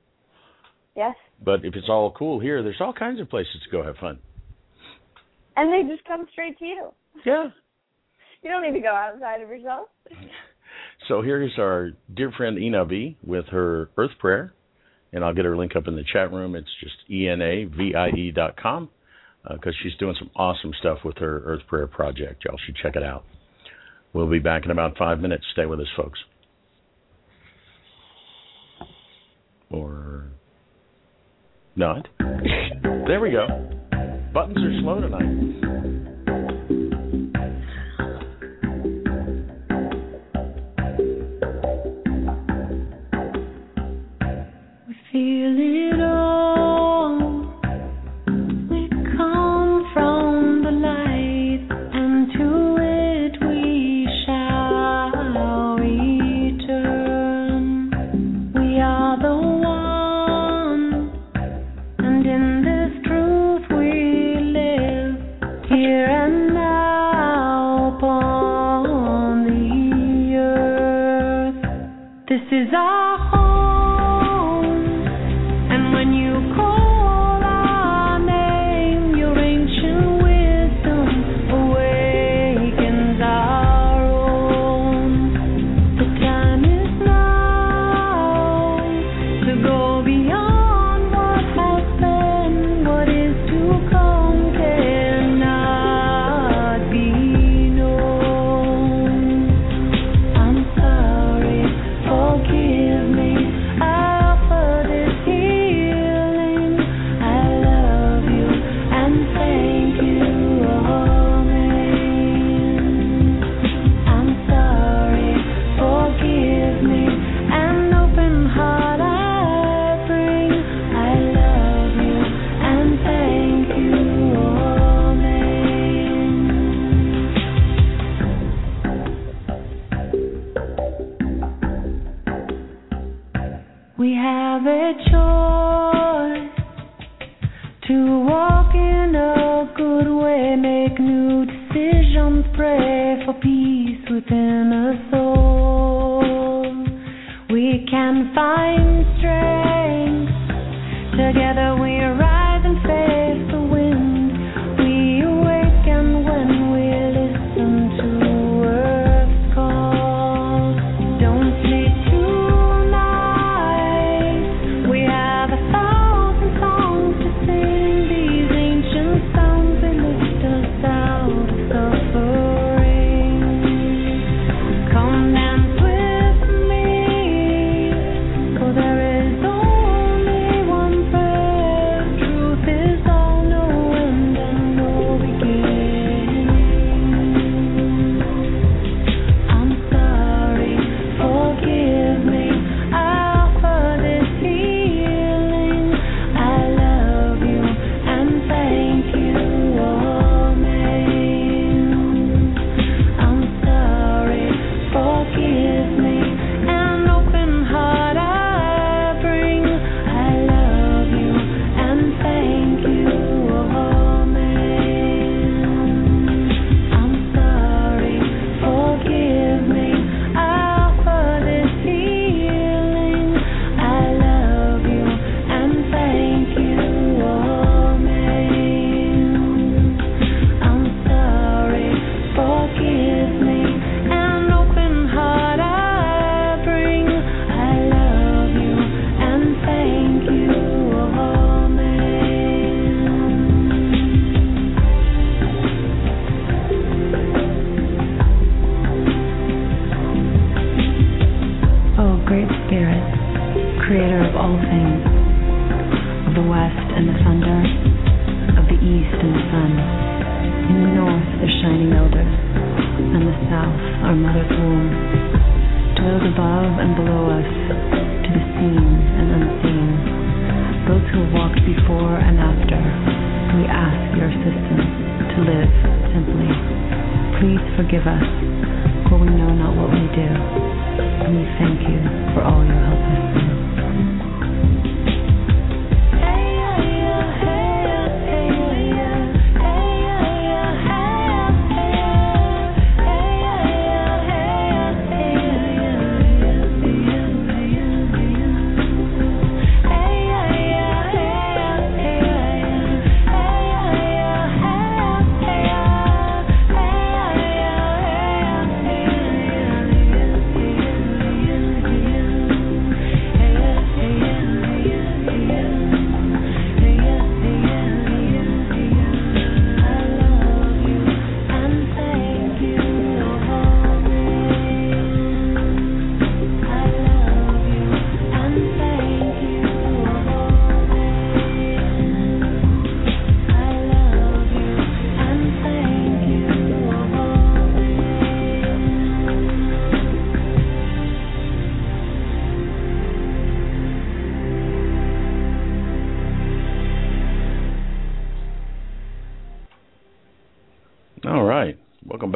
Yes. But if it's all cool here, there's all kinds of places to go have fun. And they just come straight to you. Yeah. You don't need to go outside of yourself. So here's our dear friend Ina V with her Earth Prayer, and I'll get her link up in the chat room. It's just enavie dot com because uh, she's doing some awesome stuff with her Earth Prayer Project. Y'all should check it out. We'll be back in about five minutes. Stay with us, folks. Or not. there we go. Buttons are slow tonight.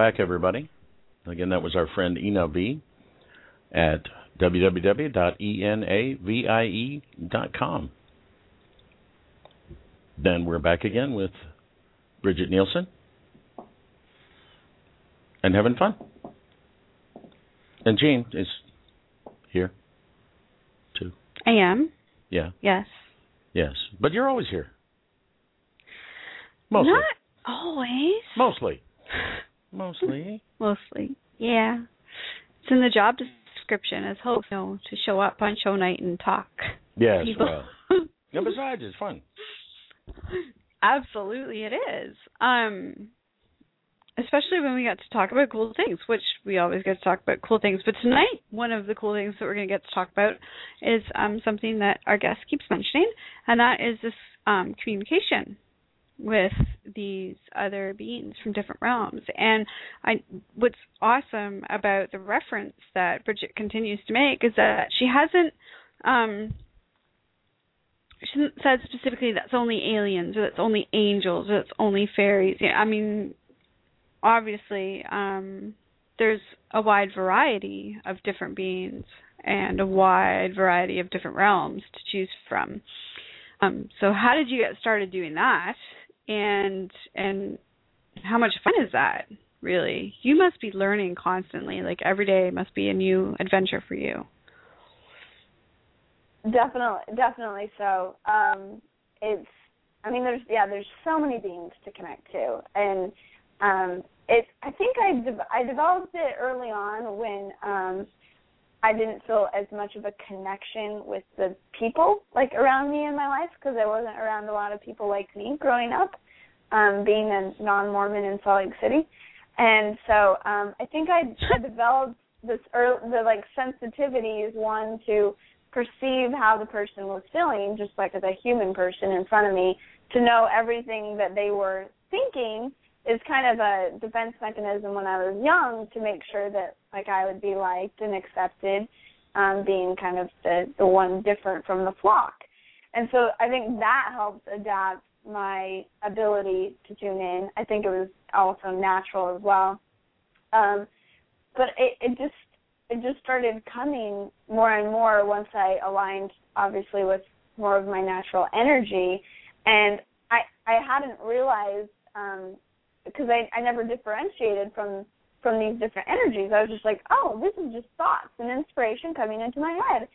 Back, everybody. Again, that was our friend Ena V at www.enavie.com. Then we're back again with Bridget Nielsen and having fun. And Jean is here too. I am. Yeah. Yes. Yes. But you're always here. Mostly. Not always. Mostly. Mostly. Mostly. Yeah. It's in the job description as host, you know, to show up on show night and talk. Yes. Well. Yeah, besides, it's fun. Absolutely, it is. Um, especially when we got to talk about cool things, which we always get to talk about cool things. But tonight, one of the cool things that we're going to get to talk about is um, something that our guest keeps mentioning, and that is this um, communication with these other beings from different realms. And I, what's awesome about the reference that Bridget continues to make is that she hasn't. Um, she hasn't said specifically that's only aliens or that's only angels or that's only fairies. Yeah, I mean, obviously, um, there's a wide variety of different beings and a wide variety of different realms to choose from. Um, so, how did you get started doing that? And and how much fun is that? Really, you must be learning constantly. Like every day must be a new adventure for you. Definitely, definitely so. Um, it's, I mean, there's yeah, there's so many beings to connect to, and um, it. I think I de- I developed it early on when um, I didn't feel as much of a connection with the people like around me in my life because I wasn't around a lot of people like me growing up, um, being a non-Mormon in Salt Lake City, and so um, I think I, developed this early, the like sensitivity is one to perceive how the person was feeling, just like as a human person in front of me, to know everything that they were thinking is kind of a defense mechanism when I was young to make sure that like I would be liked and accepted, um, being kind of the the one different from the flock. And so I think that helped adapt my ability to tune in. I think it was also natural as well. Um, but it, it just it just started coming more and more once I aligned obviously with more of my natural energy and I I hadn't realized um because I I never differentiated from from these different energies. I was just like, "Oh, this is just thoughts and inspiration coming into my head."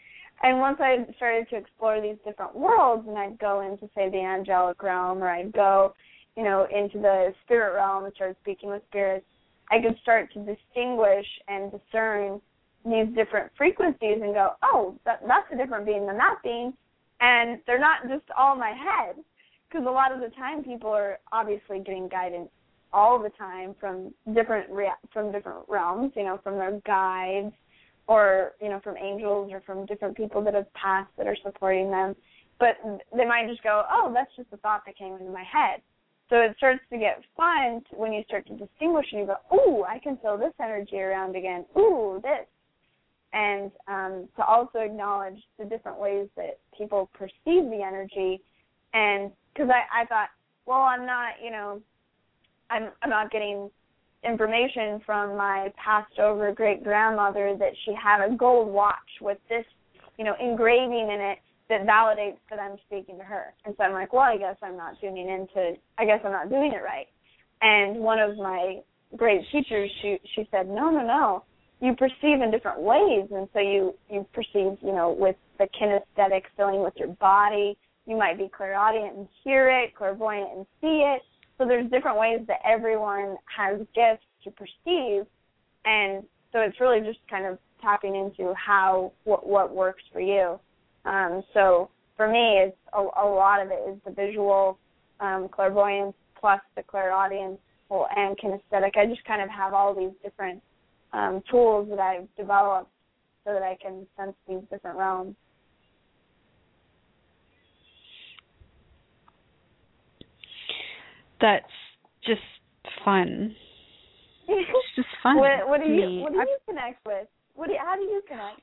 And once I started to explore these different worlds and I'd go into say the angelic realm or I'd go, you know, into the spirit realm and start speaking with spirits, I could start to distinguish and discern these different frequencies and go, oh, that, that's a different being than that being, and they're not just all in my head. Because a lot of the time, people are obviously getting guidance all the time from different rea- from different realms, you know, from their guides, or you know, from angels, or from different people that have passed that are supporting them. But they might just go, oh, that's just a thought that came into my head. So it starts to get fun when you start to distinguish and you go, ooh, I can feel this energy around again. Ooh, this and um, to also acknowledge the different ways that people perceive the energy. And because I, I thought, well, I'm not, you know, I'm, I'm not getting information from my passed over great grandmother that she had a gold watch with this, you know, engraving in it that validates that I'm speaking to her. And so I'm like, well, I guess I'm not tuning into, I guess I'm not doing it right. And one of my great teachers, she she said, no, no, no you perceive in different ways and so you you perceive you know with the kinesthetic feeling with your body you might be clairaudient and hear it clairvoyant and see it so there's different ways that everyone has gifts to perceive. And so it's really just kind of tapping into how what what works for you. Um so for me it's a, a lot of it is the visual um clairvoyance plus the clairaudience and kinesthetic. I just kind of have all these different um, tools that I've developed so that I can sense these different realms. That's just fun. It's just fun. what, what do you me. What do you connect with? What do you, how do you connect?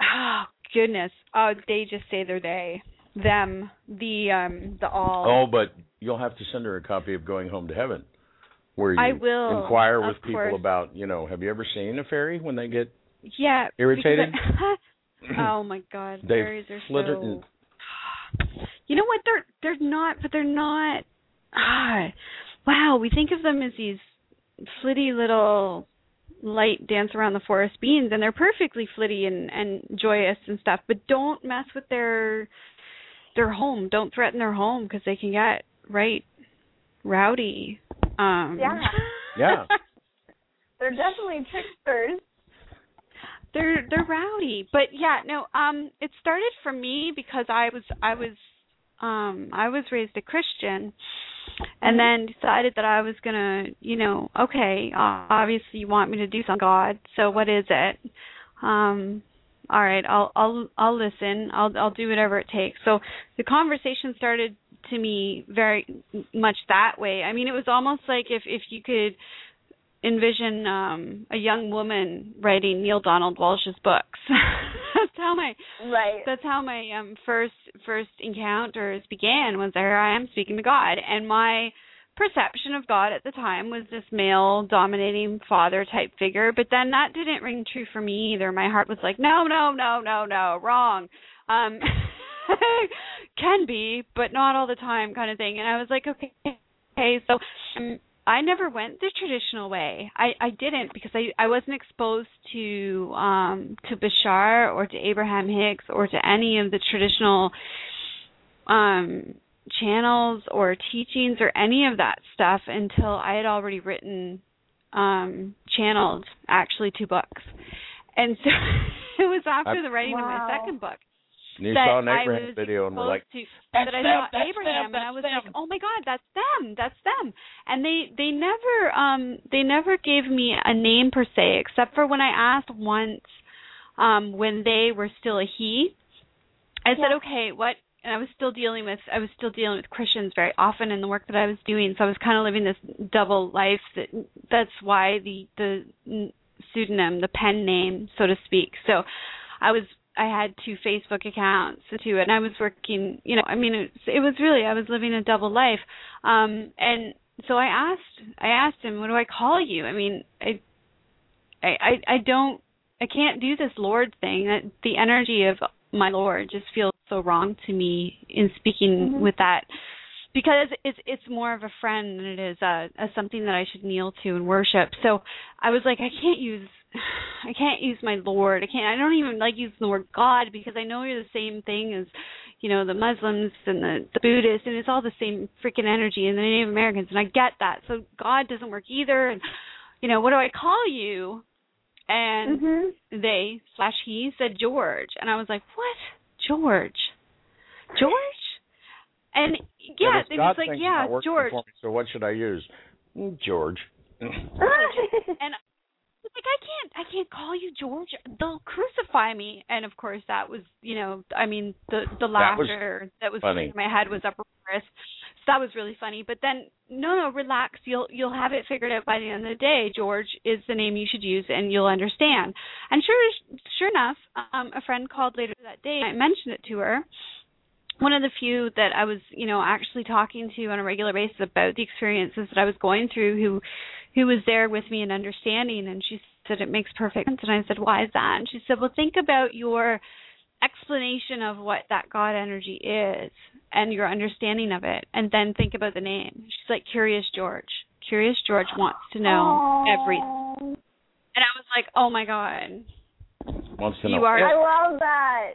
Oh goodness! Oh, they just say they're they, them, the um, the all. Oh, but you'll have to send her a copy of Going Home to Heaven. where you I will, inquire of with people course. about, you know, have you ever seen a fairy when they get Yeah. Irritated? I- oh my god, They fairies are so. and- You know what? They're they're not, but they're not. Ah, wow. We think of them as these flitty little light dance around the forest beings, and they're perfectly flitty and and joyous and stuff. But don't mess with their their home. Don't threaten their home because they can get right rowdy. Um, Yeah. Yeah. They're definitely tricksters. they're they're rowdy but yeah no um it started for me because i was i was um i was raised a christian and then decided that i was going to you know okay uh, obviously you want me to do some god so what is it? Um all right i'll i'll i'll listen. I'll i'll do whatever it takes. So the conversation started to me very much that way. I mean it was almost like if if you could envision um a young woman writing Neale Donald Walsch's books. that's how my Right. that's how my um first first encounters began was there I am speaking to God and my perception of God at the time was this male dominating father type figure but then that didn't ring true for me either my heart was like no no no no no wrong um can be but not all the time kind of thing and I was like okay okay so um, I never went the traditional way. I I didn't because I I wasn't exposed to um to Bashar or to Abraham Hicks or to any of the traditional um channels or teachings or any of that stuff until I had already written um channeled actually two books. And so it was after I- the writing of my second book You that saw an I Abraham was video and were like, to, "That's that I them, saw that's Abraham them, and I was them." like, oh my god, that's them, that's them. And they they never um they never gave me a name per se, except for when I asked once um when they were still a he. I said, okay, what? And I was still dealing with I was still dealing with Christians very often in the work that I was doing, so I was kind of living this double life. That that's why the the pseudonym, the pen name, so to speak. So I was I had two Facebook accounts too, and I was working. You know, I mean, it, it was really I was living a double life. Um, and so I asked I asked him, "What do I call you?" I mean, I I I, I don't I can't do this Lord thing. That the energy of my Lord just feels so wrong to me in speaking Mhm. with that because it's it's more of a friend than it is a, a something that I should kneel to and worship. So I was like, I can't use I can't use my Lord. I can't I don't even like use the word God because I know you're the same thing as you know the Muslims and the the Buddhists and it's all the same freaking energy and the Native Americans and I get that. So God doesn't work either and you know what do I call you? And Mhm. they slash he said George, and I was like, what George? George? And yeah, this it God was like, yeah, George. Me, so what should I use? Mm, George. And I was like, I can't, I can't call you George. They'll crucify me. And of course, that was, you know, I mean, the the That was laughter that was in my head was uproarious. So that was really funny. But then, no, no, relax. You'll you'll have it figured out by the end of the day. George is the name you should use, and you'll understand. And sure, sure enough, um, a friend called later that day. I mentioned it to her. One of the few that I was, you know, actually talking to on a regular basis about the experiences that I was going through, who, who was there with me and understanding. And she said it makes perfect sense. And I said, why is that? And she said, well, think about your explanation of what that God energy is and your understanding of it, and then think about the name. She's like, Curious George. Curious George wants to know everything. And I was like, oh my God. Wants to You are- I love that.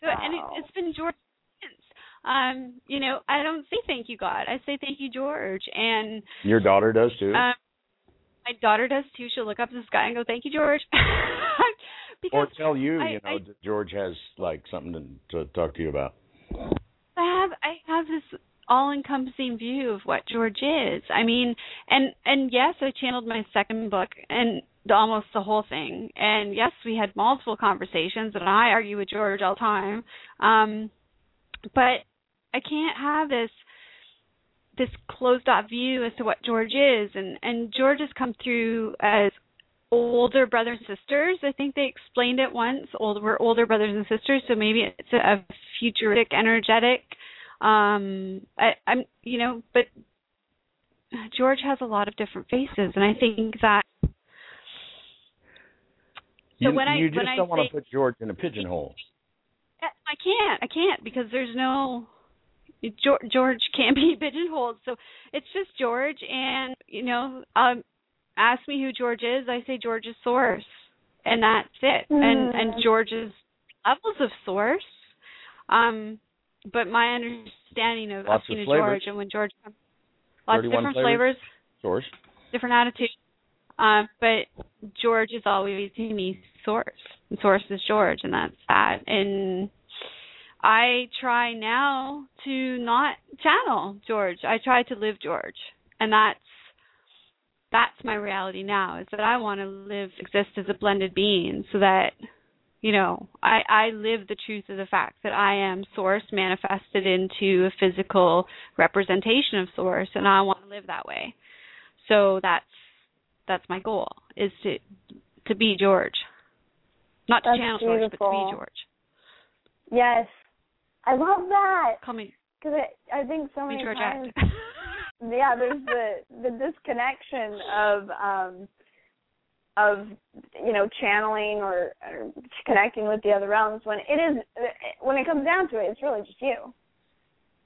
So and it, it's been George since. Um, you know, I don't say thank you, God. I say thank you, George. And Your daughter does too. um, my daughter does too. She'll look up at the sky and go, "Thank you, George." or tell you, I- you know, I- George has like something to, to talk to you about. I have I have this all-encompassing view of what George is. I mean, and and yes, I channeled my second book and almost the whole thing. And yes, we had multiple conversations, and I argue with George all the time. Um, but I can't have this this closed off view as to what George is, and and George has come through as older brothers and sisters. I think they explained it once. Old, we're older brothers and sisters, so maybe it's a, a futuristic, energetic. Um, I, I'm, you know, but George has a lot of different faces, and I think that. You, when I- just when don't want say- to put George in a pigeonhole. I can't. I can't because there's no George, George can't be pigeonholed. So it's just George, and you know, um, ask me who George is. I say George's source, and that's it. And and Mm. George's levels of source. Um, but my understanding of Lots asking of George and when George comes, lots of 31 different flavors. flavors, Source. different attitudes. Um, but George is always me source. Source is George, and that's that. And I try now to not channel George. I try to live George, and that's that's my reality now. Is that I want to live exist as a blended being, so that you know I I live the truth of the fact that I am source manifested into a physical representation of source, and I want to live that way. So that's that's my goal is to to be George, not to That's channel George, but to be George. Yes, I love that Call me, because I, I think so many George times. Yeah, there's the the disconnection of um of you know channeling or, or connecting with the other realms when it is when it comes down to it, it's really just you.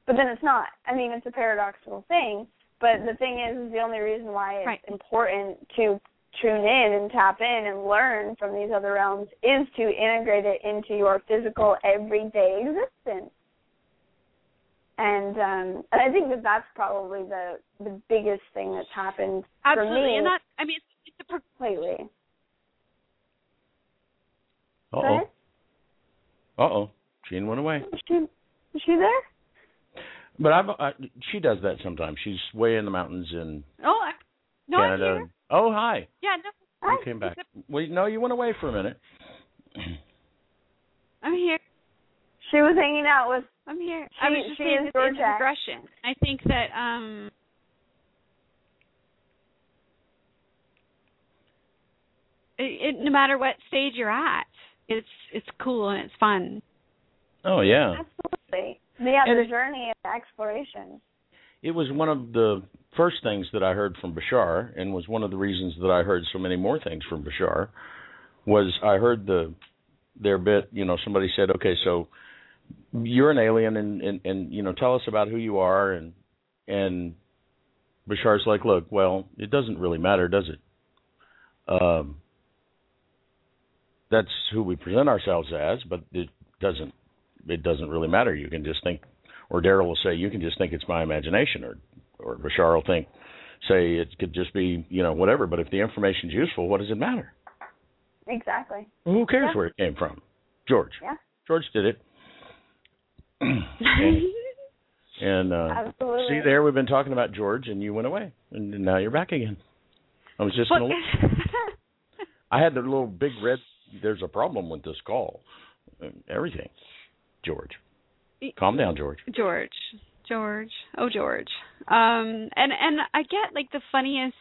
But then it's not. I mean, it's a paradoxical thing. But the thing is, is the only reason why it's Right. important to tune in and tap in and learn from these other realms is to integrate it into your physical everyday existence and um and I think that that's probably the the biggest thing that's happened Absolutely, for me and that I mean, it's, it's a pro- lately. Uh oh. Uh oh. Jean went away. Is she is she there? But I've, I, she does that sometimes. She's way in the mountains in oh, I, no, I'm Canada. here. Oh, hi. Yeah, no, You Hi. came back. Well, no, you went away for a minute. I'm here. She was hanging out with I'm here. I She- was just she saying is that it's Georgia. I think that um it, it, no matter what stage you're at, it's it's cool and it's fun. Oh yeah. absolutely. Yeah, And the it- journey of exploration. It was one of the first things that I heard from Bashar, and was one of the reasons that I heard so many more things from Bashar. Was I heard the their bit? You know, somebody said, "Okay, so you're an alien, and and and you know, tell us about who you are." And and Bashar's like, "Look, well, it doesn't really matter, does it? Um, that's who we present ourselves as, but it doesn't it doesn't really matter. You can just think or Darryl will say, "You can just think it's my imagination," or or Bashar will think, say it could just be you know whatever. But if the information's useful, what does it matter? Exactly. Well, who cares Yeah. where it came from? George. Yeah. George did it. and and uh, see there, we've been talking about George, and you went away, and now you're back again. I was just gonna. I had the little big red. There's a problem with this call. Everything. George. Calm down, George. George. George. Oh George. Um and and I get like the funniest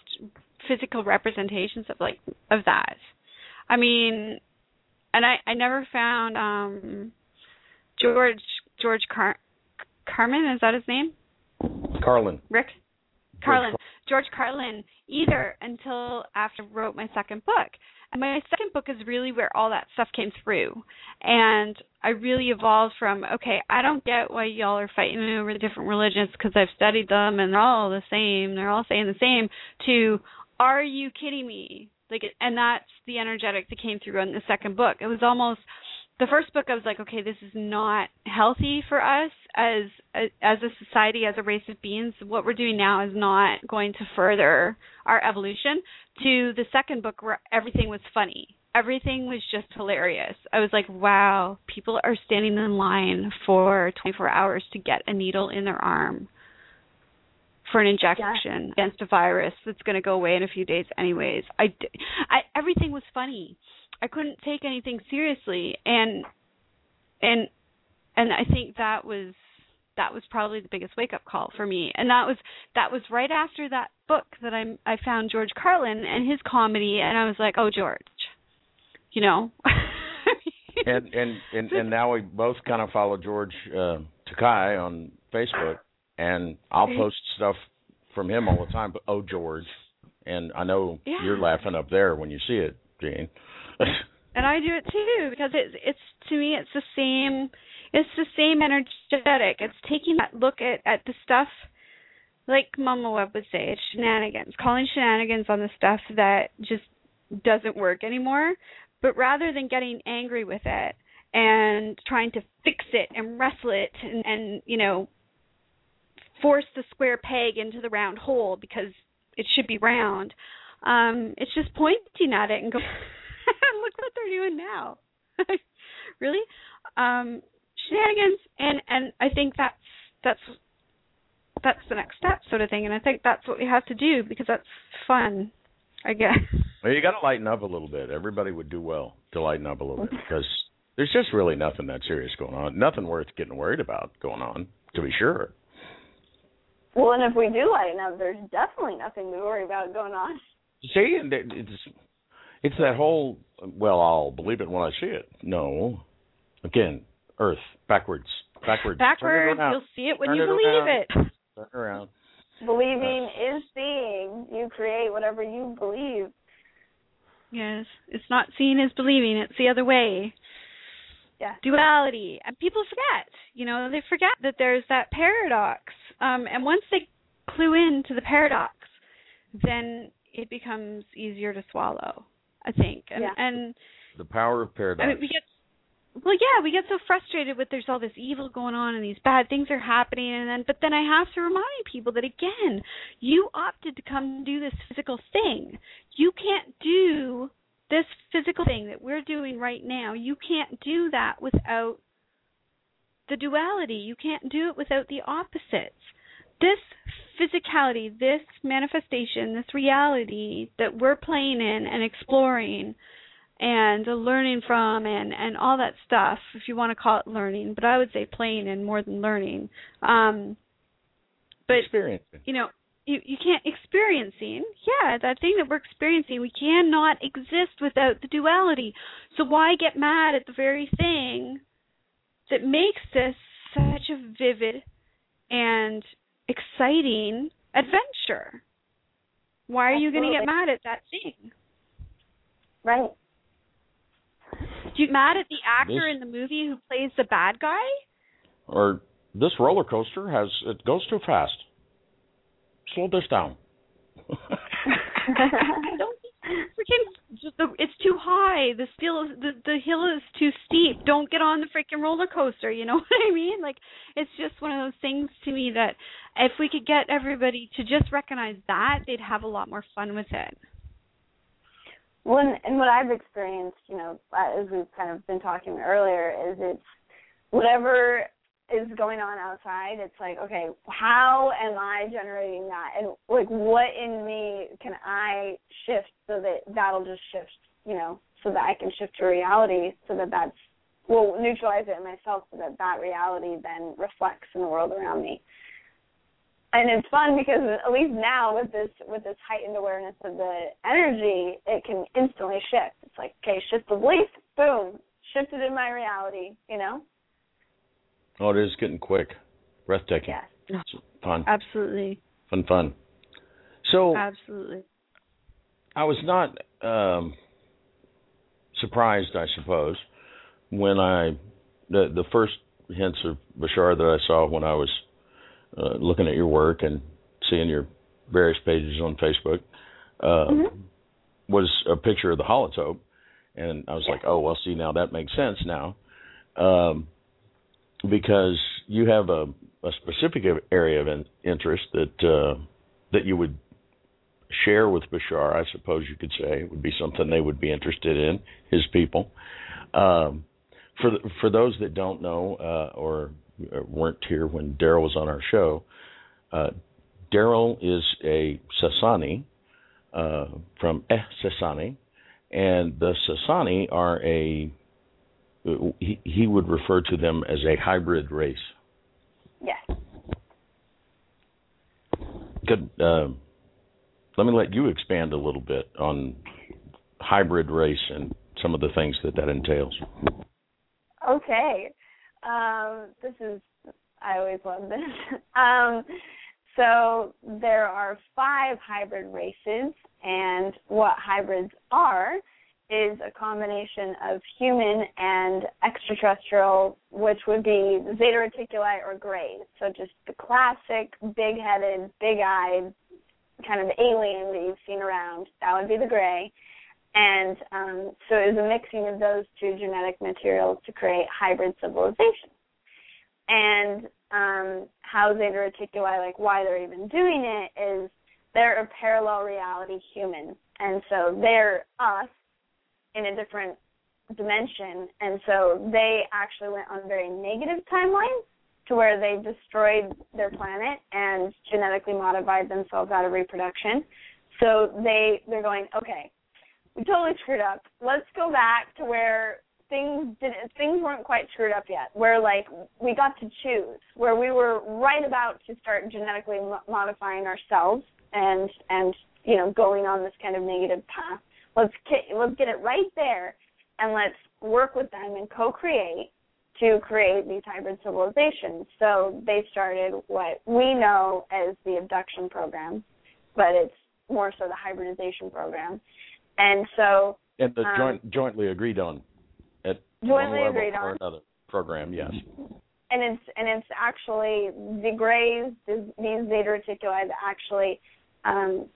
physical representations of like of that. I mean and I I never found um George George Car- Carmen is that his name? Carlin. Rick Carlin, George Carlin, either until after I wrote my second book. My second book is really where all that stuff came through. And I really evolved from, okay, I don't get why y'all are fighting over the different religions because I've studied them and they're all the same, they're all saying the same, to, are you kidding me? Like, and that's the energetic that came through in the second book. It was almost the first book I was like, okay, this is not healthy for us as as a society, as a race of beings. What we're doing now is not going to further our evolution. To the second book where everything was funny. Everything was just hilarious. I was like, wow, people are standing in line for 24 hours to get a needle in their arm for an injection against a virus that's going to go away in a few days anyways. I, I everything was funny. I couldn't take anything seriously and and and I think that was that was probably the biggest wake up call for me. And that was that was right after that book that I I found George Carlin and his comedy and I was like, "Oh, George." You know. and and and, and now we both kind of follow George uh, Takei on Facebook, and I'll post stuff from him all the time. But oh, George, and I know Yeah. you're laughing up there when you see it, Jane. and I do it too because it's it's to me it's the same it's the same energetic. It's taking that look at at the stuff like Mama Webb would say, it's shenanigans, calling shenanigans on the stuff that just doesn't work anymore. But rather than getting angry with it and trying to fix it and wrestle it and, and you know force the square peg into the round hole because it should be round, um, it's just pointing at it and go look what they're doing now. really? Um shenanigans and and I think that's that's that's the next step sort of thing and I think that's what we have to do because that's fun, I guess. Well, you got to lighten up a little bit. Everybody would do well to lighten up a little bit because there's just really nothing that serious going on. Nothing worth getting worried about going on, to be sure. Well, and if we do lighten up, there's definitely nothing to worry about going on. See, and it's it's that whole. Well, I'll believe it when I see it. No, again, Earth backwards, backwards, Backwards, you'll see it when Turn you it believe around. it. Turn around. Believing is seeing. You create whatever you believe. Yes, it's not seeing is believing. It's the other way. Yeah. Duality, and people forget. You know, they forget that there's that paradox. Um, and once they clue in to the paradox, then it becomes easier to swallow. I think. And Yeah. and The power of paradox. I mean, we get well, yeah, we get so frustrated with there's all this evil going on and these bad things are happening, and then but then I have to remind people that again, you opted to come do this physical thing. You can't do this physical thing that we're doing right now. You can't do that without the duality. You can't do it without the opposites. This physicality, this manifestation, this reality that we're playing in and exploring and learning from and and all that stuff if you want to call it learning but i would say playing in more than learning um but experiencing. you know you you can't experiencing yeah that thing that we're experiencing we cannot exist without the duality so why get mad at the very thing that makes this such a vivid and exciting adventure why are you going to get mad at that thing Right. Do you mad at the actor This- in the movie who plays the bad guy? Or this roller coaster has it goes too fast. Slow this down. I don't think freaking just the it's too high. The still the the hill is too steep. Don't get on the freaking roller coaster. You know what I mean? Like it's just one of those things to me that if we could get everybody to just recognize that, they'd have a lot more fun with it. Well, and, and what I've experienced, you know, as we've kind of been talking earlier, is it's whatever is going on outside. It's like, okay, how am I generating that, and like, what in me can I shift so that that'll just shift, you know, so that I can shift to reality, so that that's will neutralize it in myself, so that that reality then reflects in the world around me and it's fun because at least now with this with this heightened awareness of the energy, it can instantly shift. It's like, okay, shift the belief, boom, shifted in my reality, you know? Oh, it is getting quick, breathtaking, Yes. Fun, Absolutely, fun, fun. So absolutely. I was not um, surprised, I suppose, when I the the first hints of Bashar that I saw when I was uh, looking at your work and seeing your various pages on Facebook uh, was a picture of the holotope, and I was like, oh well, see now that makes sense now, um, because you have a, a specific area of in, interest that uh, that you would share with Bashar, I suppose you could say, it would be something they would be interested in, his people. Um, for for those that don't know uh, or weren't here when Darryl was on our show, uh, Darryl is a Sassani uh, from Eh Sasani, and the Sassani are a he, he would refer to them as a hybrid race. Yes. Could uh, let me let you expand a little bit on hybrid race and some of the things that that entails. Okay. Um, this is I always love this. Um, So there are five hybrid races, and what hybrids are is a combination of human and extraterrestrial, which would be Zeta Reticuli or Greys. So just the classic big-headed, big-eyed kind of alien that you've seen around. That would be the Grey. And um, so it was a mixing of those two genetic materials to create hybrid civilization. And um, how Zeta Reticuli, like why they're even doing it, is they're a parallel reality human. And so they're us in a different dimension. And so they actually went on a very negative timelines to where they destroyed their planet and genetically modified themselves out of reproduction. So they they're going, okay, we totally screwed up. Let's go back to where things didn't things weren't quite screwed up yet. Where like we got to choose, where we were right about to start genetically modifying ourselves and and you know going on this kind of negative path let's get, let's get it right there and let's work with them and co-create to create these hybrid civilizations. So they started what we know as the abduction program, but it's more so the hybridization program. And so and the um, joint jointly agreed on at jointly agreed on another program, yes. And it's and it's actually the Greys, these Zeta Reticuli that actually um,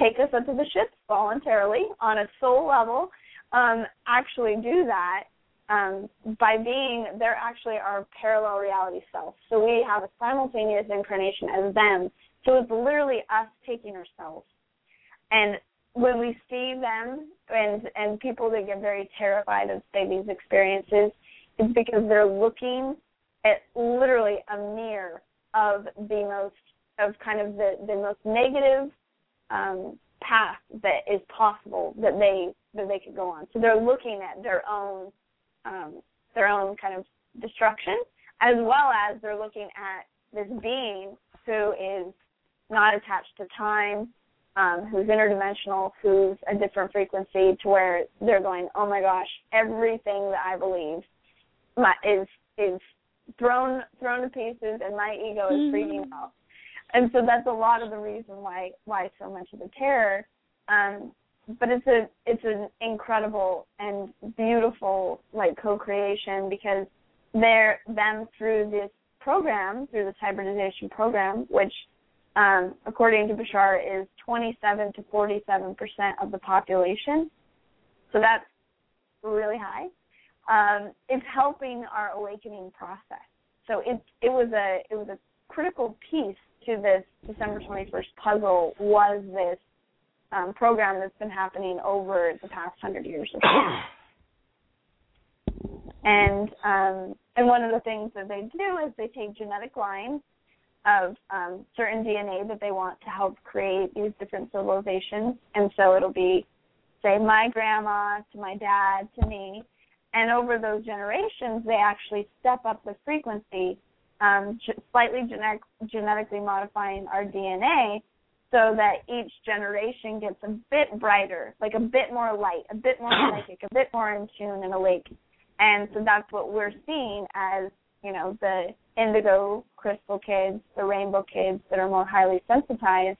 take us into the ships voluntarily on a soul level um, actually do that um, by being they're actually our parallel reality self. So we have a simultaneous incarnation as them. So it's literally us taking ourselves. And when we see them and and people that get very terrified of say these experiences, it's because they're looking at literally a mirror of the most of kind of the the most negative um, path that is possible that they that they could go on. So they're looking at their own um, their own kind of destruction, as well as they're looking at this being who is not attached to time, um, who's interdimensional, who's a different frequency, to where they're going, oh my gosh, everything that I believe my, is is thrown thrown to pieces, and my ego is freaking mm-hmm. out and so that's a lot of the reason why why so much of the terror. Um, but it's a it's an incredible and beautiful like co-creation because they're them through this program through this hybridization program, which um, according to Bashar is 27 to 47 percent of the population. So that's really high. Um, it's helping our awakening process. So it it was a it was a critical piece to this December 21st puzzle was this um, program that's been happening over the past hundred years or so. and um, and one of the things that they do is they take genetic lines of um, certain DNA that they want to help create these different civilizations, and so it'll be, say, my grandma to my dad to me, and over those generations, they actually step up the frequency um, slightly genetic, genetically modifying our DNA so that each generation gets a bit brighter, like a bit more light, a bit more psychic, a bit more in tune and awake. And so that's what we're seeing as, you know, the indigo crystal kids, the rainbow kids that are more highly sensitized.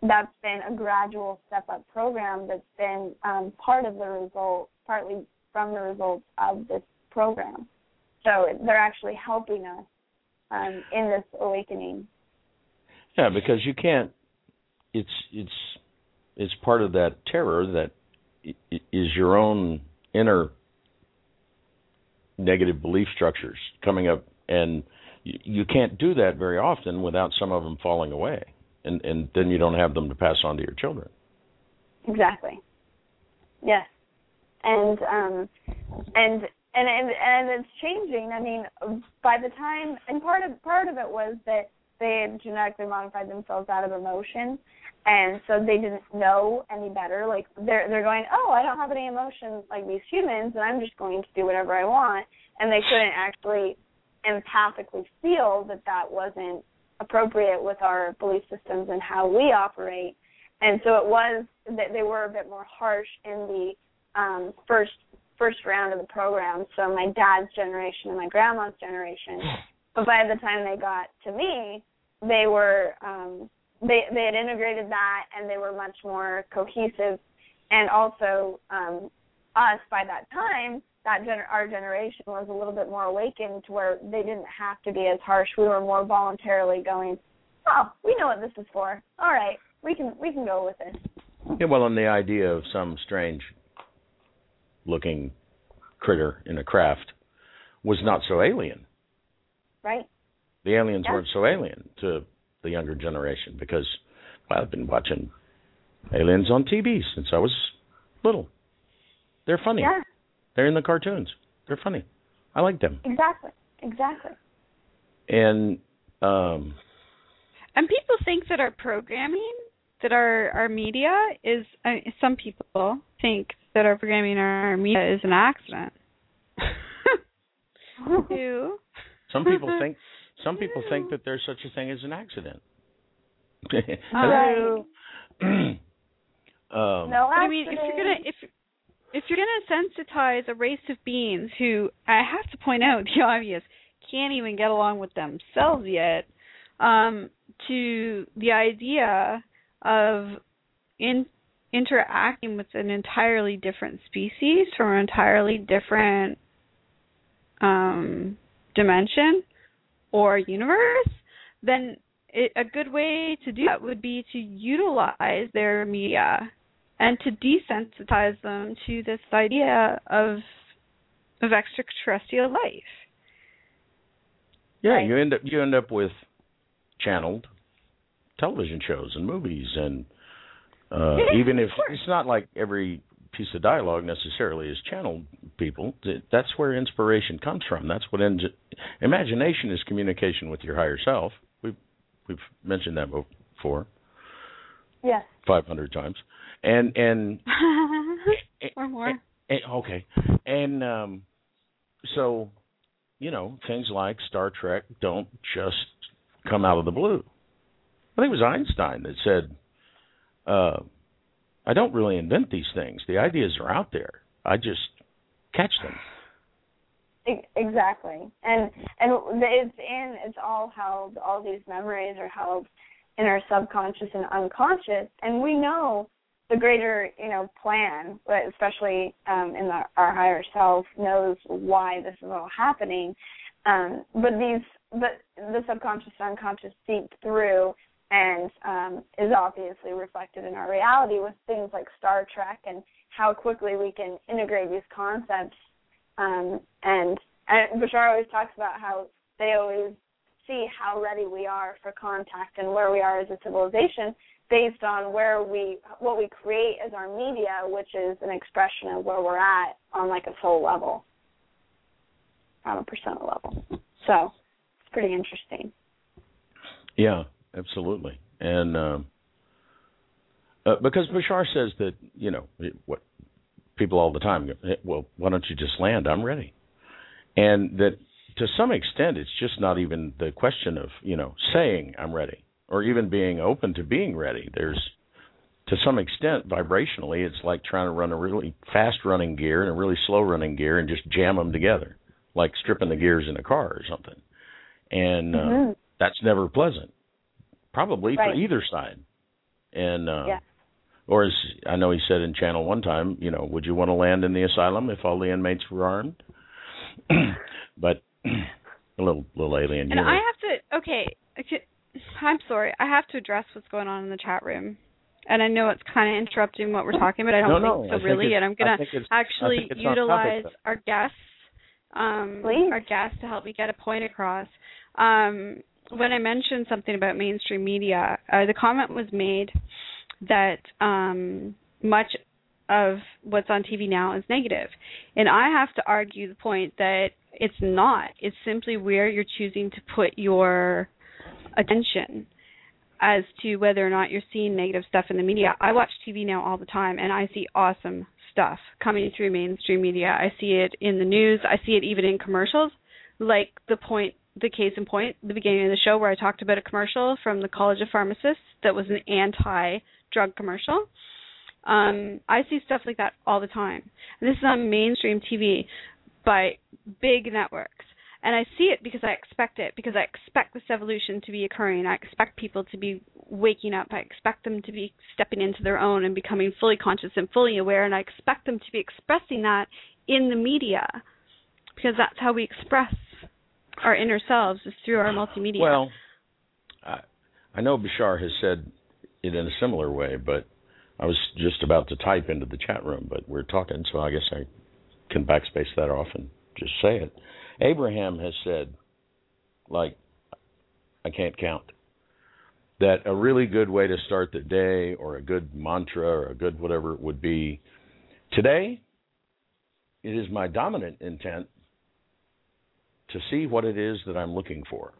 That's been a gradual step up program that's been um, part of the result, partly from the results of this program. So they're actually helping us um, in this awakening. Yeah, because you can't. It's it's it's part of that terror that is your own inner negative belief structures coming up, and you can't do that very often without some of them falling away, and and then you don't have them to pass on to your children. Exactly. Yes, and um, and and and and it's changing. I mean, by the time and part of part of it was that they had genetically modified themselves out of emotion, and so they didn't know any better. Like they're they're going, oh, I don't have any emotions like these humans, and I'm just going to do whatever I want, and they couldn't actually empathically feel that that wasn't appropriate with our belief systems and how we operate. And so it was that they were a bit more harsh in the um, first first round of the program, so my dad's generation and my grandma's generation. But by the time they got to me, they were um, they they had integrated that and they were much more cohesive, and also um, us by that time that gener- our generation was a little bit more awakened to where they didn't have to be as harsh. We were more voluntarily going, oh, we know what this is for. All right, we can we can go with it. Yeah, well, and the idea of some strange looking critter in a craft was not so alien. Right. The aliens Yeah. weren't so alien to the younger generation because well, I've been watching aliens on TV since I was little. They're funny. Yeah. They're in the cartoons. They're funny. I like them. Exactly. Exactly. And um And people think that our programming, that our our media is. I mean, some people think that our programming, our media, is an accident. Who? some people think some people think that there's such a thing as an accident. Right. um, No But I mean, if you're gonna if if you're gonna sensitize a race of beings who I have to point out the obvious can't even get along with themselves yet, um, to the idea of in interacting with an entirely different species from an entirely different um dimension or universe, then it, a good way to do that would be to utilize their media and to desensitize them to this idea of of extraterrestrial life. Yeah, Right. you end up you end up with channeled television shows and movies and uh even if it's not like every piece of dialogue necessarily is channeled people that's where inspiration comes from that's what ends imagination is communication with your higher self we've we've mentioned that before yes. 500 times and and or more. Eh, okay. And um so, you know, things like Star Trek don't just come out of the blue. I think it was Einstein that said, uh, I don't really invent these things. The ideas are out there. I just catch them. Exactly, and and it's in it's all held. All these memories are held in our subconscious and unconscious, and we know the greater you know plan, especially um, in the, our higher self knows why this is all happening. Um, but these, but the subconscious and unconscious seep through and um, is obviously reflected in our reality with things like Star Trek and how quickly we can integrate these concepts um, and, and Bashar always talks about how they always see how ready we are for contact and where we are as a civilization based on where we what we create as our media, which is an expression of where we're at on like a soul level, on a personal level. So it's pretty interesting. Yeah, absolutely. And um uh, because Bashar says that, you know, it, what people all the time go, "Eh, well, why don't you just land? I'm ready. And that to some extent it's just not even the question of, you know, saying I'm ready or even being open to being ready. There's to some extent vibrationally it's like trying to run a really fast running gear and a really slow running gear and just jam them together, like stripping the gears in a car or something. And uh, Mhm. that's never pleasant, probably Right. for either side. And uh, Yeah. or as I know he said in Channel one time, you know, would you want to land in the asylum if all the inmates were armed? but a little little alien And humor. I have to okay, okay, I'm sorry. I have to address what's going on in the chat room. And I know it's kind of interrupting what we're talking about. I don't No, no, think I so think really. And I'm gonna think it's- I actually think it's on utilize topic, our guests, um, Please. our guests to help me get a point across. Um, when I mentioned something about mainstream media, uh, the comment was made that um, much of what's on TV now is negative, and I have to argue the point that it's not. It's simply where you're choosing to put your attention as to whether or not you're seeing negative stuff in the media. I watch TV now all the time and I see awesome stuff coming through mainstream media. I see it in the news, I see it even in commercials. Like the point the case in point, the beginning of the show where I talked about a commercial from the College of Pharmacists that was an anti drug commercial. Um, I see stuff like that all the time. This is on mainstream TV by big networks. and I see it because I expect it because I expect this evolution to be occurring. I expect people to be waking up. I expect them to be stepping into their own and becoming fully conscious and fully aware and I expect them to be expressing that in the media because that's how we express our inner selves is through our multimedia. Well, I, I know Bashar has said it in a similar way, but I was just about to type into the chat room, but we're talking, so I guess I can backspace that off and just say it. Abraham has said, like, I can't count, that a really good way to start the day or a good mantra or a good whatever it would be today, it is my dominant intent to see what it is that I'm looking for.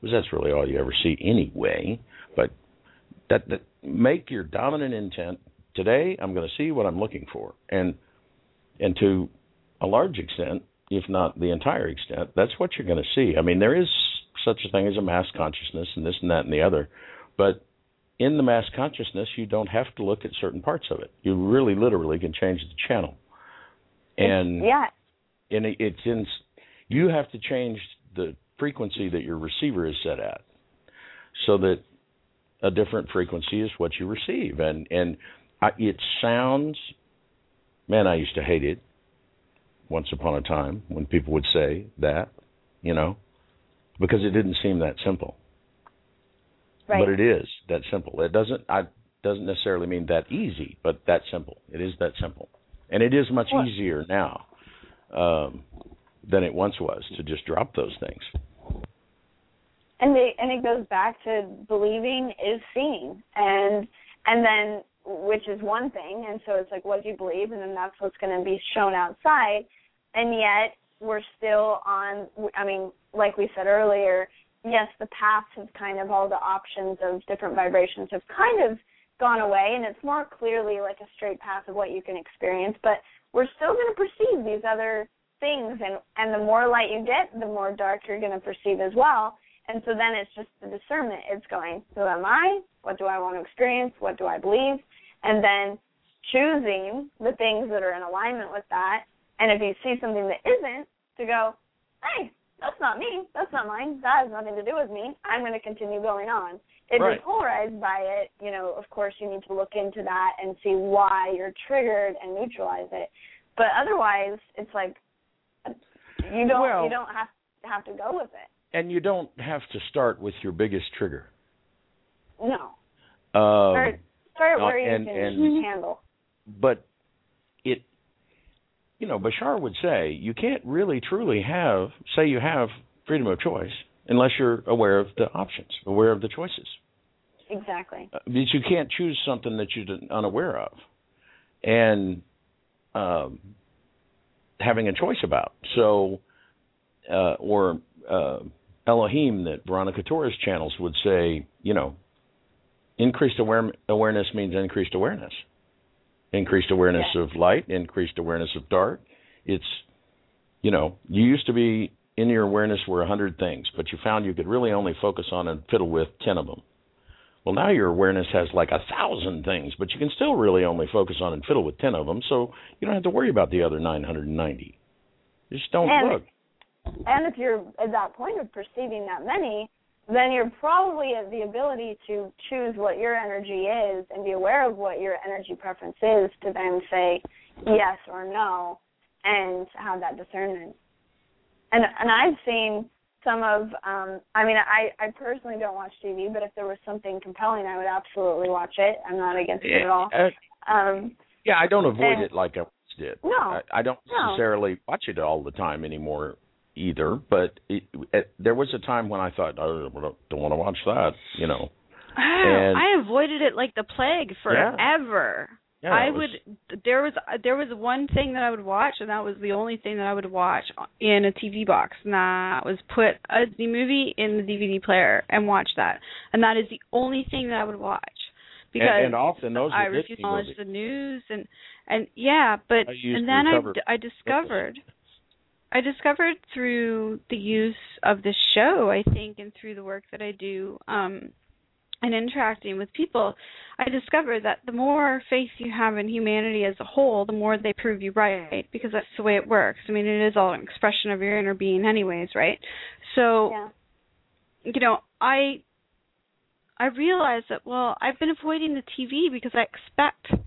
Because that's really all you ever see anyway. But that, that make your dominant intent today. I'm going to see what I'm looking for, and and to a large extent, if not the entire extent, that's what you're going to see. I mean, there is such a thing as a mass consciousness, and this and that and the other, but in the mass consciousness, you don't have to look at certain parts of it. You really, literally, can change the channel, and yeah, and it's in. You have to change the frequency that your receiver is set at, so that a different frequency is what you receive, and and I, it sounds. Man, I used to hate it. Once upon a time, when people would say that, you know, because it didn't seem that simple. right. But it is that simple. It doesn't. I doesn't necessarily mean that easy, but that simple. It is that simple, and it is much easier now um, than it once was to just drop those things. and and it goes back to believing is seeing. And and then which is one thing. And so it's like what do you believe? And then that's what's going to be shown outside. And yet we're still on i mean like we said earlier yes the paths have kind of all the options of different vibrations have kind of gone away. And it's more clearly like a straight path of what you can experience. But we're still going to perceive these other things and and the more light you get the more dark you're going to perceive as well and so then it's just the discernment. It's going, who am I? What do I want to experience? What do I believe? And then choosing the things that are in alignment with that. And if you see something that isn't, to go, hey, that's not me. That's not mine. That has nothing to do with me. I'm going to continue going on. If Right. you're polarized by it, you know, of course you need to look into that and see why you're triggered and neutralize it. But otherwise, it's like you don't Well- you don't have have to go with it. And you don't have to start with your biggest trigger. No. Um, Start start uh, where you can and- handle. but it you know bashar would say you can't really truly have say you have freedom of choice unless you're aware of the options aware of the choices Exactly. Uh, because you can't choose something that you're unaware of and um having a choice about so uh or uh Elohim that Veronica Torres channels would say, you know, increased aware- awareness means increased awareness. Increased awareness Yeah. of light, increased awareness of dark. It's, you know, you used to be in your awareness were a hundred things, but you found you could really only focus on and fiddle with ten of them. Well, now your awareness has like a thousand things, but you can still really only focus on and fiddle with ten of them, so you don't have to worry about the other nine hundred and ninety. Just don't And- look. And if you're at that point of perceiving that many, then you're probably at the ability to choose what your energy is and be aware of what your energy preference is to then say yes or no and have that discernment. And and I've seen some of um I mean I I personally don't watch TV, but if there was something compelling I would absolutely watch it. I'm not against it at all. Uh, Um Yeah, I don't avoid And- it like I once did. No, I, I don't no. necessarily watch it all the time anymore either. But it, it, there was a time when I thought, oh, I don't, don't want to watch that. You know. And- I avoided it like the plague forever. Yeah, I was- would there was there was one thing that I would watch and that was the only thing that I would watch in a TV box and that was put a the movie in the DVD player and watch that. And that is the only thing that I would watch. Because and, and often those I refuse to acknowledge movies. the news and and yeah, but and then I d- I discovered I discovered through the use of this show, I think, and through the work that I do, um, and interacting with people, I discovered that the more faith you have in humanity as a whole, the more they prove you right because that's the way it works. I mean, it is all an expression of your inner being, anyways, right? So, Yeah. you know, I I realized that well, I've been avoiding the TV because I expect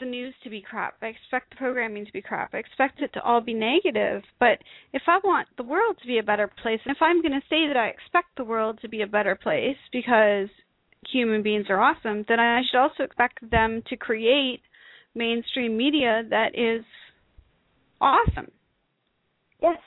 the news to be crap. I expect the programming to be crap. I expect it to all be negative. But if I want the world to be a better place, and if I'm going to say that I expect the world to be a better place because human beings are awesome, then I should also expect them to create mainstream media that is awesome. Yes.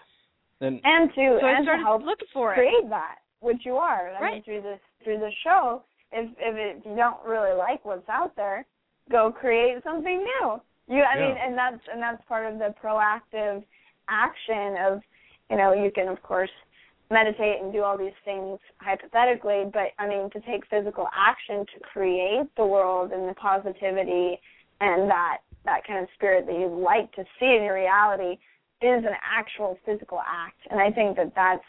And And to So I and to help looking for it. create that, which you are. I mean, through this through the show, if if, it, if you don't really like what's out there, go create something new. You, I mean, and that's and that's part of the proactive action of, you know, you can of course meditate and do all these things hypothetically, but I mean to take physical action to create the world and the positivity and that that kind of spirit that you'd like to see in your reality is an actual physical act. And I think that that's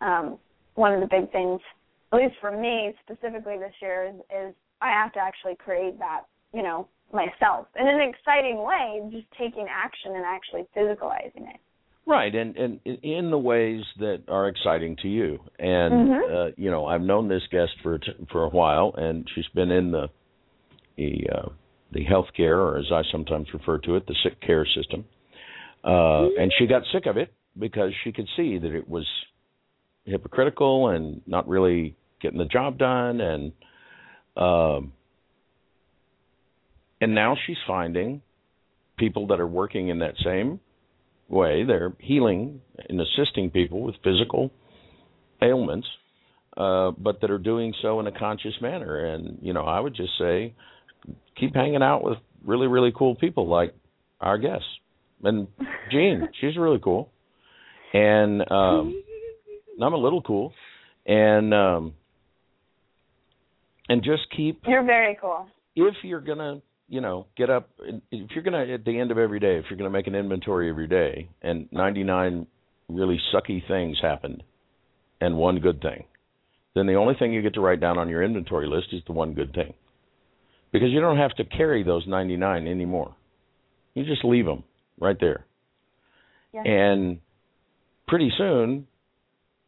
um, one of the big things, at least for me specifically this year, is, is I have to actually create that, you know, myself in an exciting way, just taking action and actually physicalizing it. Right, and and in the ways that are exciting to you, and Mhm. uh, you know, I've known this guest for for a while, and she's been in the the uh, the healthcare, or as I sometimes refer to it, the sick care system, uh, and she got sick of it because she could see that it was hypocritical and not really getting the job done, and um, and now she's finding people that are working in that same way. They're healing and assisting people with physical ailments, uh, but that are doing so in a conscious manner. And you know, I would just say, keep hanging out with really, really cool people like our guests. And Jean, she's really cool, and um, I'm a little cool, and um, and just keep You're very cool. if you're gonna you know get up if you're gonna at the end of every day if you're gonna make an inventory every day and 99 really sucky things happened and one good thing then the only thing you get to write down on your inventory list is the one good thing. Because you don't have to carry those 99 anymore. You just leave them right there. Yeah. and pretty soon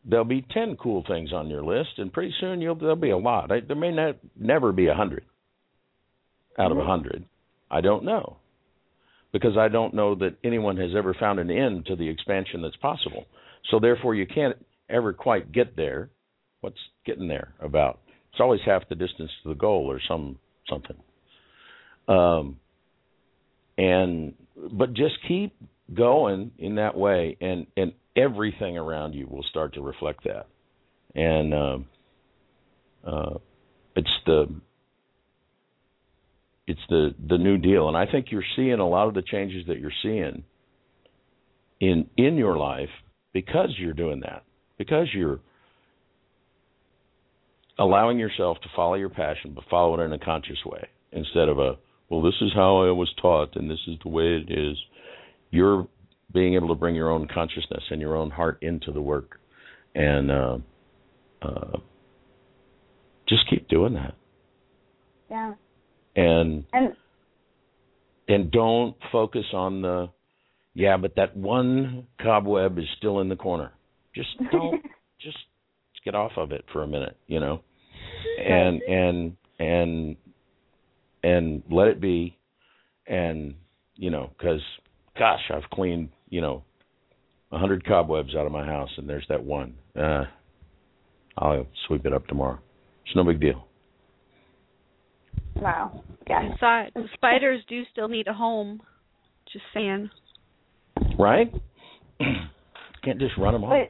there'll be 10 cool things on your list and pretty soon you'll there'll be a lot. There may not never be a hundred out of a hundred. I don't know. Because i don't know that anyone has ever found an end to the expansion that's possible. So therefore you can't ever quite get there. What's getting there about? It's always half the distance to the goal or some something. Um and but just keep going in that way and and everything around you will start to reflect that. And um uh it's the it's the the new deal. And i think you're seeing a lot of the changes that you're seeing in in your life because you're doing that because you're allowing yourself to follow your passion but follow it in a conscious way instead of a well this is how i was taught and this is the way it is. You're being able to bring your own consciousness and your own heart into the work. And uh uh just keep doing that. Yeah. And And and don't focus on the yeah but that one cobweb is still in the corner. Just don't just get off of it for a minute you know? And and and and let it be. And you know cuz gosh I've cleaned you know a hundred cobwebs out of my house and there's that one. Uh I'll sweep it up tomorrow. It's no big deal wow. Yeah. Besides, the spiders do still need a home. Just saying. right can't just run them off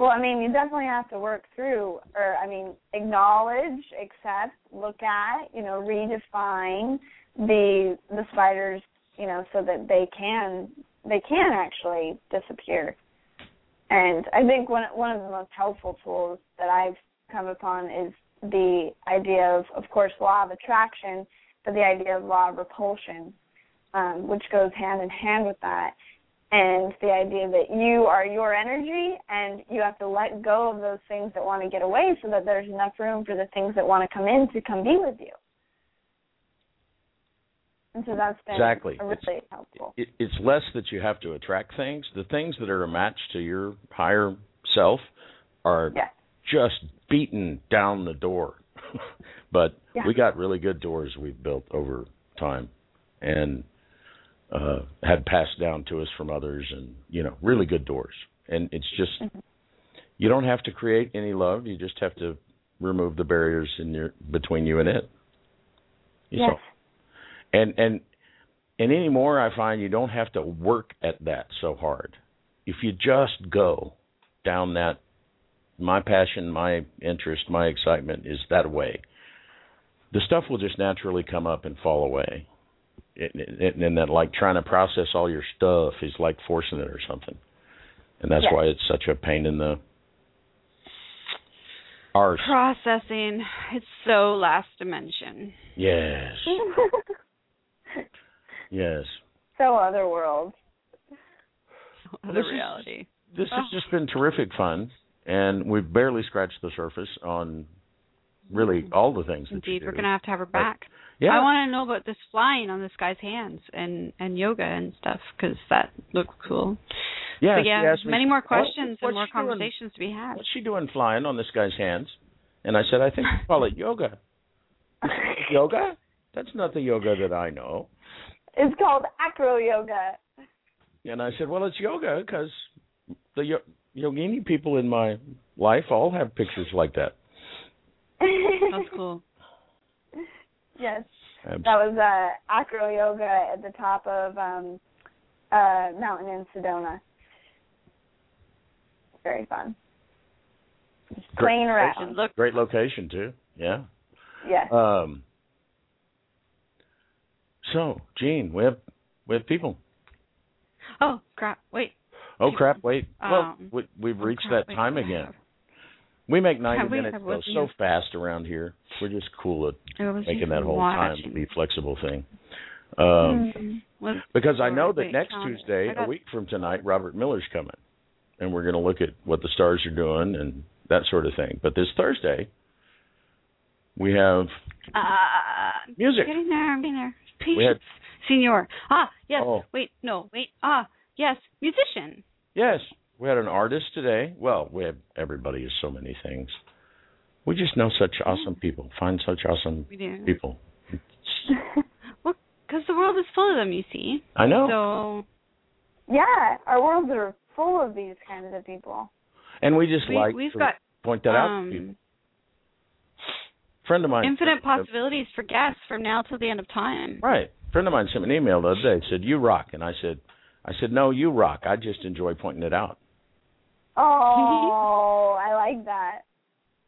well, I mean, you definitely have to work through, or I mean, acknowledge, accept, look at, you know, redefine the the spiders, you know, so that they can they can actually disappear. And I think one one of the most helpful tools that I've come upon is the idea of, of course, law of attraction, but the idea of law of repulsion, um, which goes hand in hand with that and the idea that you are your energy and you have to let go of those things that want to get away so that there's enough room for the things that want to come in to come be with you. And so that's been Exactly. really It's- helpful. it, it's less that you have to attract things. The things that are a match to your higher self are just beaten down the door. but Yeah. we got really good doors we've built over time and uh had passed down to us from others and you know, really good doors. And it's just Mhm. you don't have to create any love, you just have to remove the barriers in your between you and it. Yes. So, and and and anymore I find you don't have to work at that so hard. If you just go down that my passion, my interest, my excitement is that way. The stuff will just naturally come up and fall away. It, it, and that like trying to process all your stuff is like forcing it or something. And that's Yeah. why it's such a pain in the arse. Processing. It's so last dimension. Yes. Yes. so other world. The This is- reality. This has just been terrific fun, and we've barely scratched the surface on really all the things that Indeed, you do. we're gonna have to have her back. yeah. I want to know about this flying on this guy's hands and and yoga and stuff because that looked cool. yeah, but she yeah, asked me, many more "Oh, questions what's and more she doing- conversations to be had. What's she doing flying on this guy's hands? And I said, I think we call it yoga. yoga? That's not the yoga that I know. It's called acro yoga. And I said, well, it's yoga because the yo- yogini people in my life all have pictures like that. That's cool. yes. Abs- That was uh, acro yoga at the top of um, uh, mountain in Sedona. Very fun. Just Great playing around. Look, Great location too. Yeah. Yes. Um. So, Gene, we have we have people. oh crap! Wait. Oh crap! Wait. well, Um, we, we've oh, reached that time what do I again. have? We make ninety we? minutes go so fast around here. We're just cool at making that whole time be flexible thing. Um, Mhm. Because I know that next. Tuesday, got- a week from tonight, Robert Miller's coming, and we're going to look at what the stars are doing and that sort of thing. But this Thursday, we have Uh, Music. Getting there. I'm getting there. Patience. Had- Senior. Ah, yes. Oh. Wait, no, wait. Ah, yes. Musician. Yes, we had an artist today. Well, we have everybody is so many things. We just know such awesome people. Find such awesome We do. people. Well, because the world is full of them, you see. I know. So yeah, our worlds are full of these kinds of people. and we just we, like we've to got point that out to people. um, friend of mine infinite sent me possibilities for guests from now till the end of time. Right. Friend of mine sent me an email the other day. Said you rock, and I said, I said no, you rock. I just enjoy pointing it out. Oh, I like that.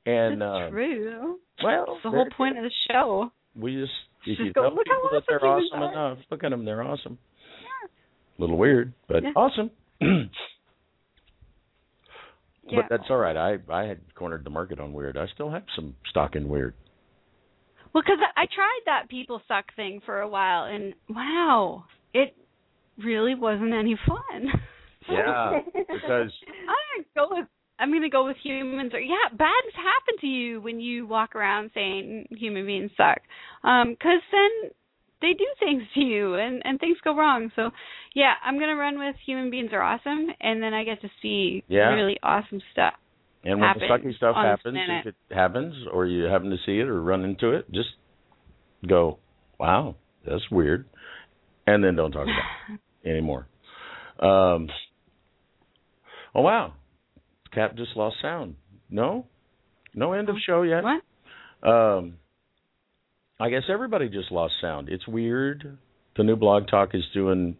And That's uh, true. well, It's the whole point of the show. we just if Just you go, tell "Look how people that awesome they're awesome are." enough, look at them, they're awesome. Yeah. A little weird, but Yeah. awesome. Yeah. But that's all right. I I had cornered the market on weird. I still have some stock in weird. Well, because I tried that people suck thing for a while, and wow, it really wasn't any fun. Yeah, because I'm gonna go with I'm gonna go with humans. Or yeah, bad things happen to you when you walk around saying human beings suck, Um, 'cause then they do things to you, and and things go wrong. So yeah, I'm gonna run with human beings are awesome, and then I get to see Yeah. really awesome stuff. and when the sucky stuff happens, if it happens, or you happen to see it or run into it, just go, "Wow, that's weird," and then don't talk about it anymore. Um, oh wow, Cap just lost sound. No, no end of show yet. What? Um, I guess everybody just lost sound. It's weird. The new blog talk is doing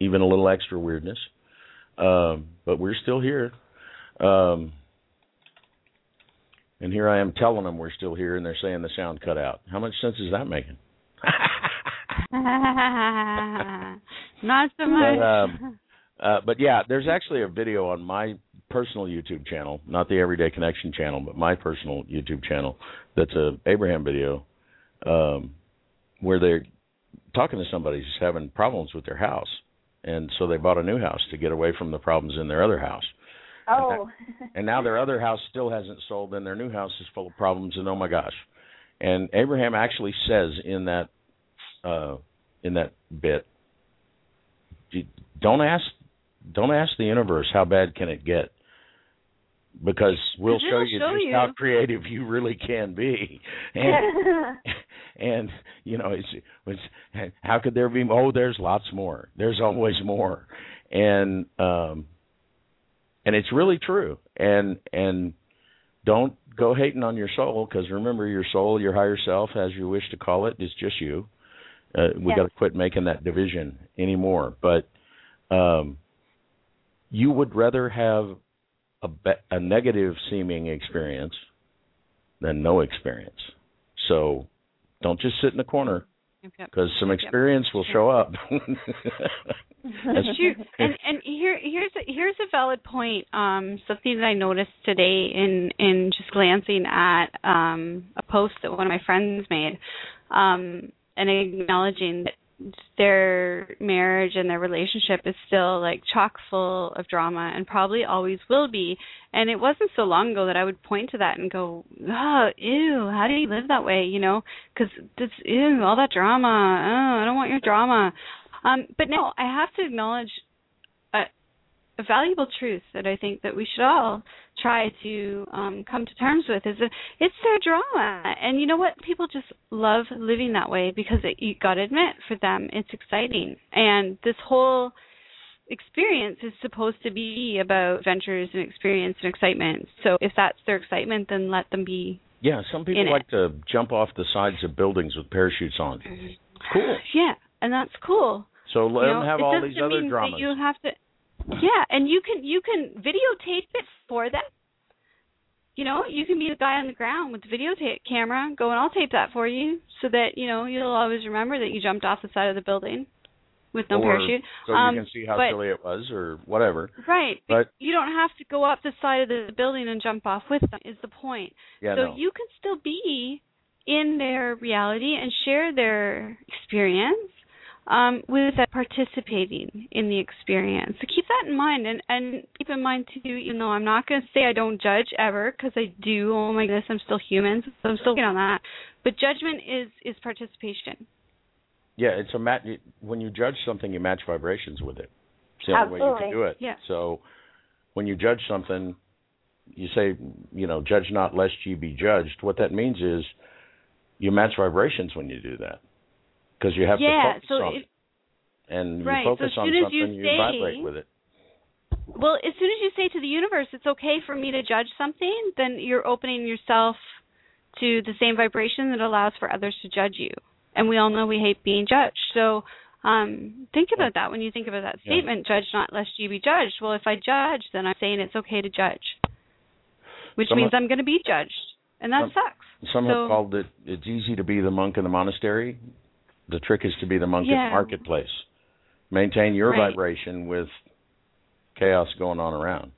even a little extra weirdness, um, but we're still here. Um, and here I am telling them we're still here, and they're saying the sound cut out. How much sense is that making? Not so much. But, um, Uh, but yeah, there's actually a video on my personal YouTube channel, not the Everyday Connection channel, but my personal YouTube channel. That's a Abraham video, um, where they're talking to somebody who's having problems with their house, and so they bought a new house to get away from the problems in their other house. Oh. And now their other house still hasn't sold, and their new house is full of problems. And oh my gosh! And Abraham actually says in that uh, in that bit, don't ask don't ask the universe how bad can it get, because we'll show you show just you. how creative you really can be. And and you know it's, it's how could there be oh there's lots more there's always more and um and it's really true and and don't go hating on your soul because remember your soul your higher self as you wish to call it is just you uh, we Yes. got to quit making that division anymore but um you would rather have a, be- a negative seeming experience than no experience so don't just sit in the corner Yep, yep. because some experience will show up. And and here here's a, here's a valid point. Um, something that I noticed today in in just glancing at um a post that one of my friends made, um, and acknowledging that their marriage and their relationship is still like chock full of drama and probably always will be. And it wasn't so long ago that I would point to that and go, "Oh, ew, how do you live that way?" You know, because this, ew, all that drama. Oh, I don't want your drama. Um, but now I have to acknowledge a, a valuable truth that I think that we should all try to um, come to terms with is that it's their drama, and you know what? People just love living that way because it, you got to admit, for them, it's exciting, and this whole experience is supposed to be about ventures and experience and excitement. So if that's their excitement, then let them be. yeah, some people In it. like to jump off the sides of buildings with parachutes on. Cool. Yeah, and that's cool. So let you them know, have all these other dramas. You have to, yeah, and you can you can videotape it for them. You know, you can be the guy on the ground with the videotape camera, go and I'll tape that for you, so that you know you'll always remember that you jumped off the side of the building with no or parachute. so um, you can see how but- silly it was or whatever. Right, But you don't have to go up the side of the building and jump off with them. Is the point? yeah, so no. you can still be in their reality and share their experience um, without participating in the experience. So keep that in mind, and and keep in mind too. Even though I'm not going to say I don't judge ever, because I do. Oh my goodness, I'm still human, so I'm still working on that. But judgment is is participation. yeah, it's a match. When you judge something, you match vibrations with it. It's the only way you can do it. Yeah. So when you judge something, you say, you know, judge not lest ye be judged. What that means is you match vibrations when you do that because you have yeah. to focus So on it. And right, you focus as on something, you you vibrate with it. Well, as soon as you say to the universe, it's okay for me to judge something, then you're opening yourself to the same vibration that allows for others to judge you. And we all know we hate being judged. So um, think about that when you think about that Yeah. statement, judge not lest you be judged. Well, if I judge, then I'm saying it's okay to judge, which Some means I'm going to be judged. And that Some- sucks. Some So- have called it it's easy to be the monk in the monastery. The trick is to be the monk in Yeah. the marketplace. Maintain your Right. vibration with chaos going on around.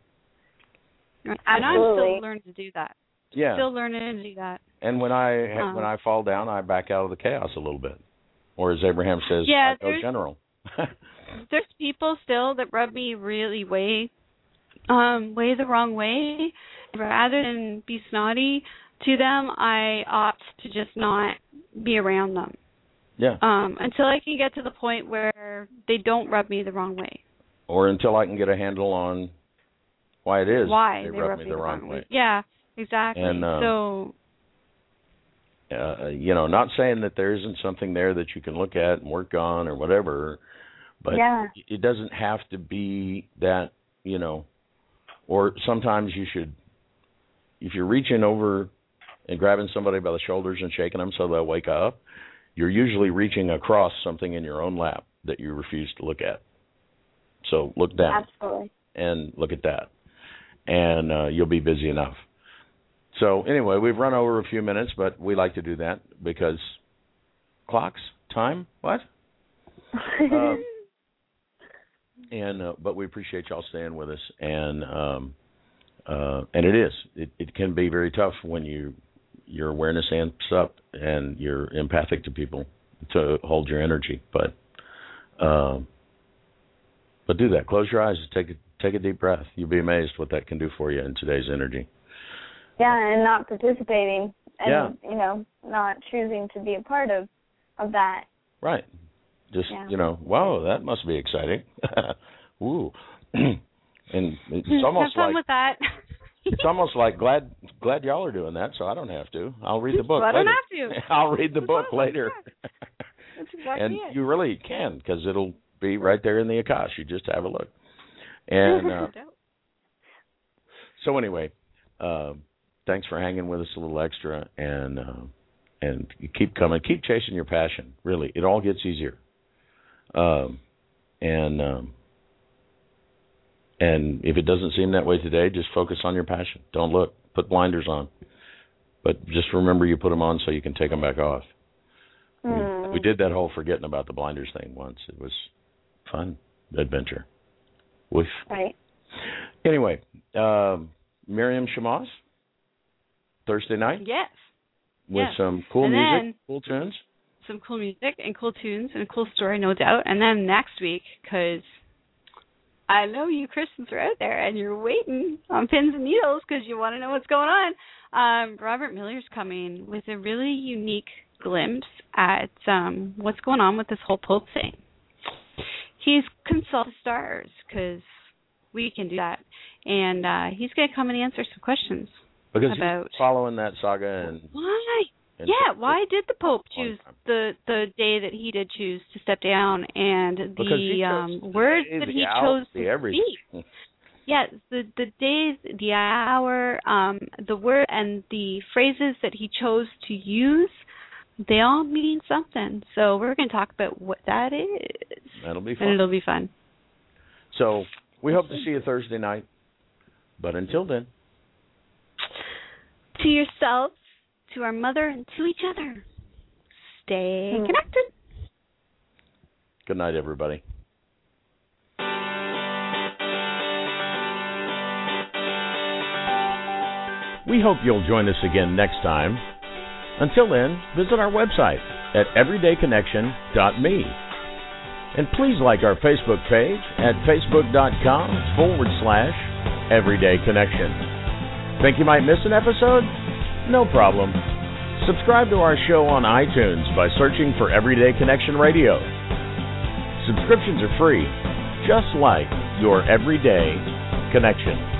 And I'm still learning to do that. Yeah. Still learning to do that. and when I Um, when I fall down, I back out of the chaos a little bit. Or as Abraham says, Yeah, I go general. there's people still that rub me really way um way the wrong way rather than be snotty to them i opt to just not be around them yeah. um until i can get to the point where they don't rub me the wrong way or until I can get a handle on why it is why they, they rub me the wrong way. yeah exactly And, uh, so uh, you know, not saying that there isn't something there that you can look at and work on or whatever, but Yeah. it doesn't have to be that, you know, or sometimes you should, if you're reaching over and grabbing somebody by the shoulders and shaking them so they'll wake up, you're usually reaching across something in your own lap that you refuse to look at. So look down Absolutely. and look at that, and uh, you'll be busy enough. So anyway, we've run over a few minutes, but we like to do that because clocks, time, what? Uh, and uh, but we appreciate y'all staying with us, and um, uh, and it is it, it can be very tough when you your awareness amps up and you're empathic to people to hold your energy, but. Um, But do that. Close your eyes. Take a take a deep breath. You'll be amazed what that can do for you in today's energy. Yeah, and not participating, and Yeah. you know, not choosing to be a part of of that. Right. Just Yeah. you know, wow, that must be exciting. Ooh. and it's almost Have fun like with that. It's almost like glad glad y'all are doing that, so I don't have to. I'll read the book I don't later. have to. I'll read the That's book later. Exactly and it. you really can because it'll be right there in the Akash. You just have a look. And uh, so anyway, uh, thanks for hanging with us a little extra, and uh, and keep coming, keep chasing your passion. Really, it all gets easier. Um, and um, and if it doesn't seem that way today, just focus on your passion. Don't look. Put blinders on. But just remember you put them on so you can take them back off. We, Hmm. we did that whole forgetting about the blinders thing once. It was fun adventure. Woof. Right. Anyway, um, Miriam Shamas, Thursday night yes. with yes. some cool And music, then- cool tunes. Some cool music and cool tunes and a cool story, no doubt. And then next week, because I know you Christians are out there and you're waiting on pins and needles because you want to know what's going on. Um, Robert Miller's coming with a really unique glimpse at um, what's going on with this whole Pope thing. He's consulted stars because we can do that, and uh, he's going to come and answer some questions. Because about- following that saga and, Why? Yeah, why did the Pope choose the the day that he did choose to step down and the um the words day, that he hour, chose to everything. speak? Yes, the the days, the hour, um, the word, and the phrases that he chose to use, they all mean something. So we're going to talk about what that is, That'll be and it'll be fun. So we hope to see you Thursday night. But until then, To yourself, to our mother, and to each other. Stay Hmm. connected. good night, everybody. We hope you'll join us again next time. Until then, visit our website at everydayconnection.me. And please like our Facebook page at facebook.com forward slash everydayconnection. Think you might miss an episode? No problem. Subscribe to our show on iTunes by searching for Everyday Connection Radio. Subscriptions are free, just like your everyday connection.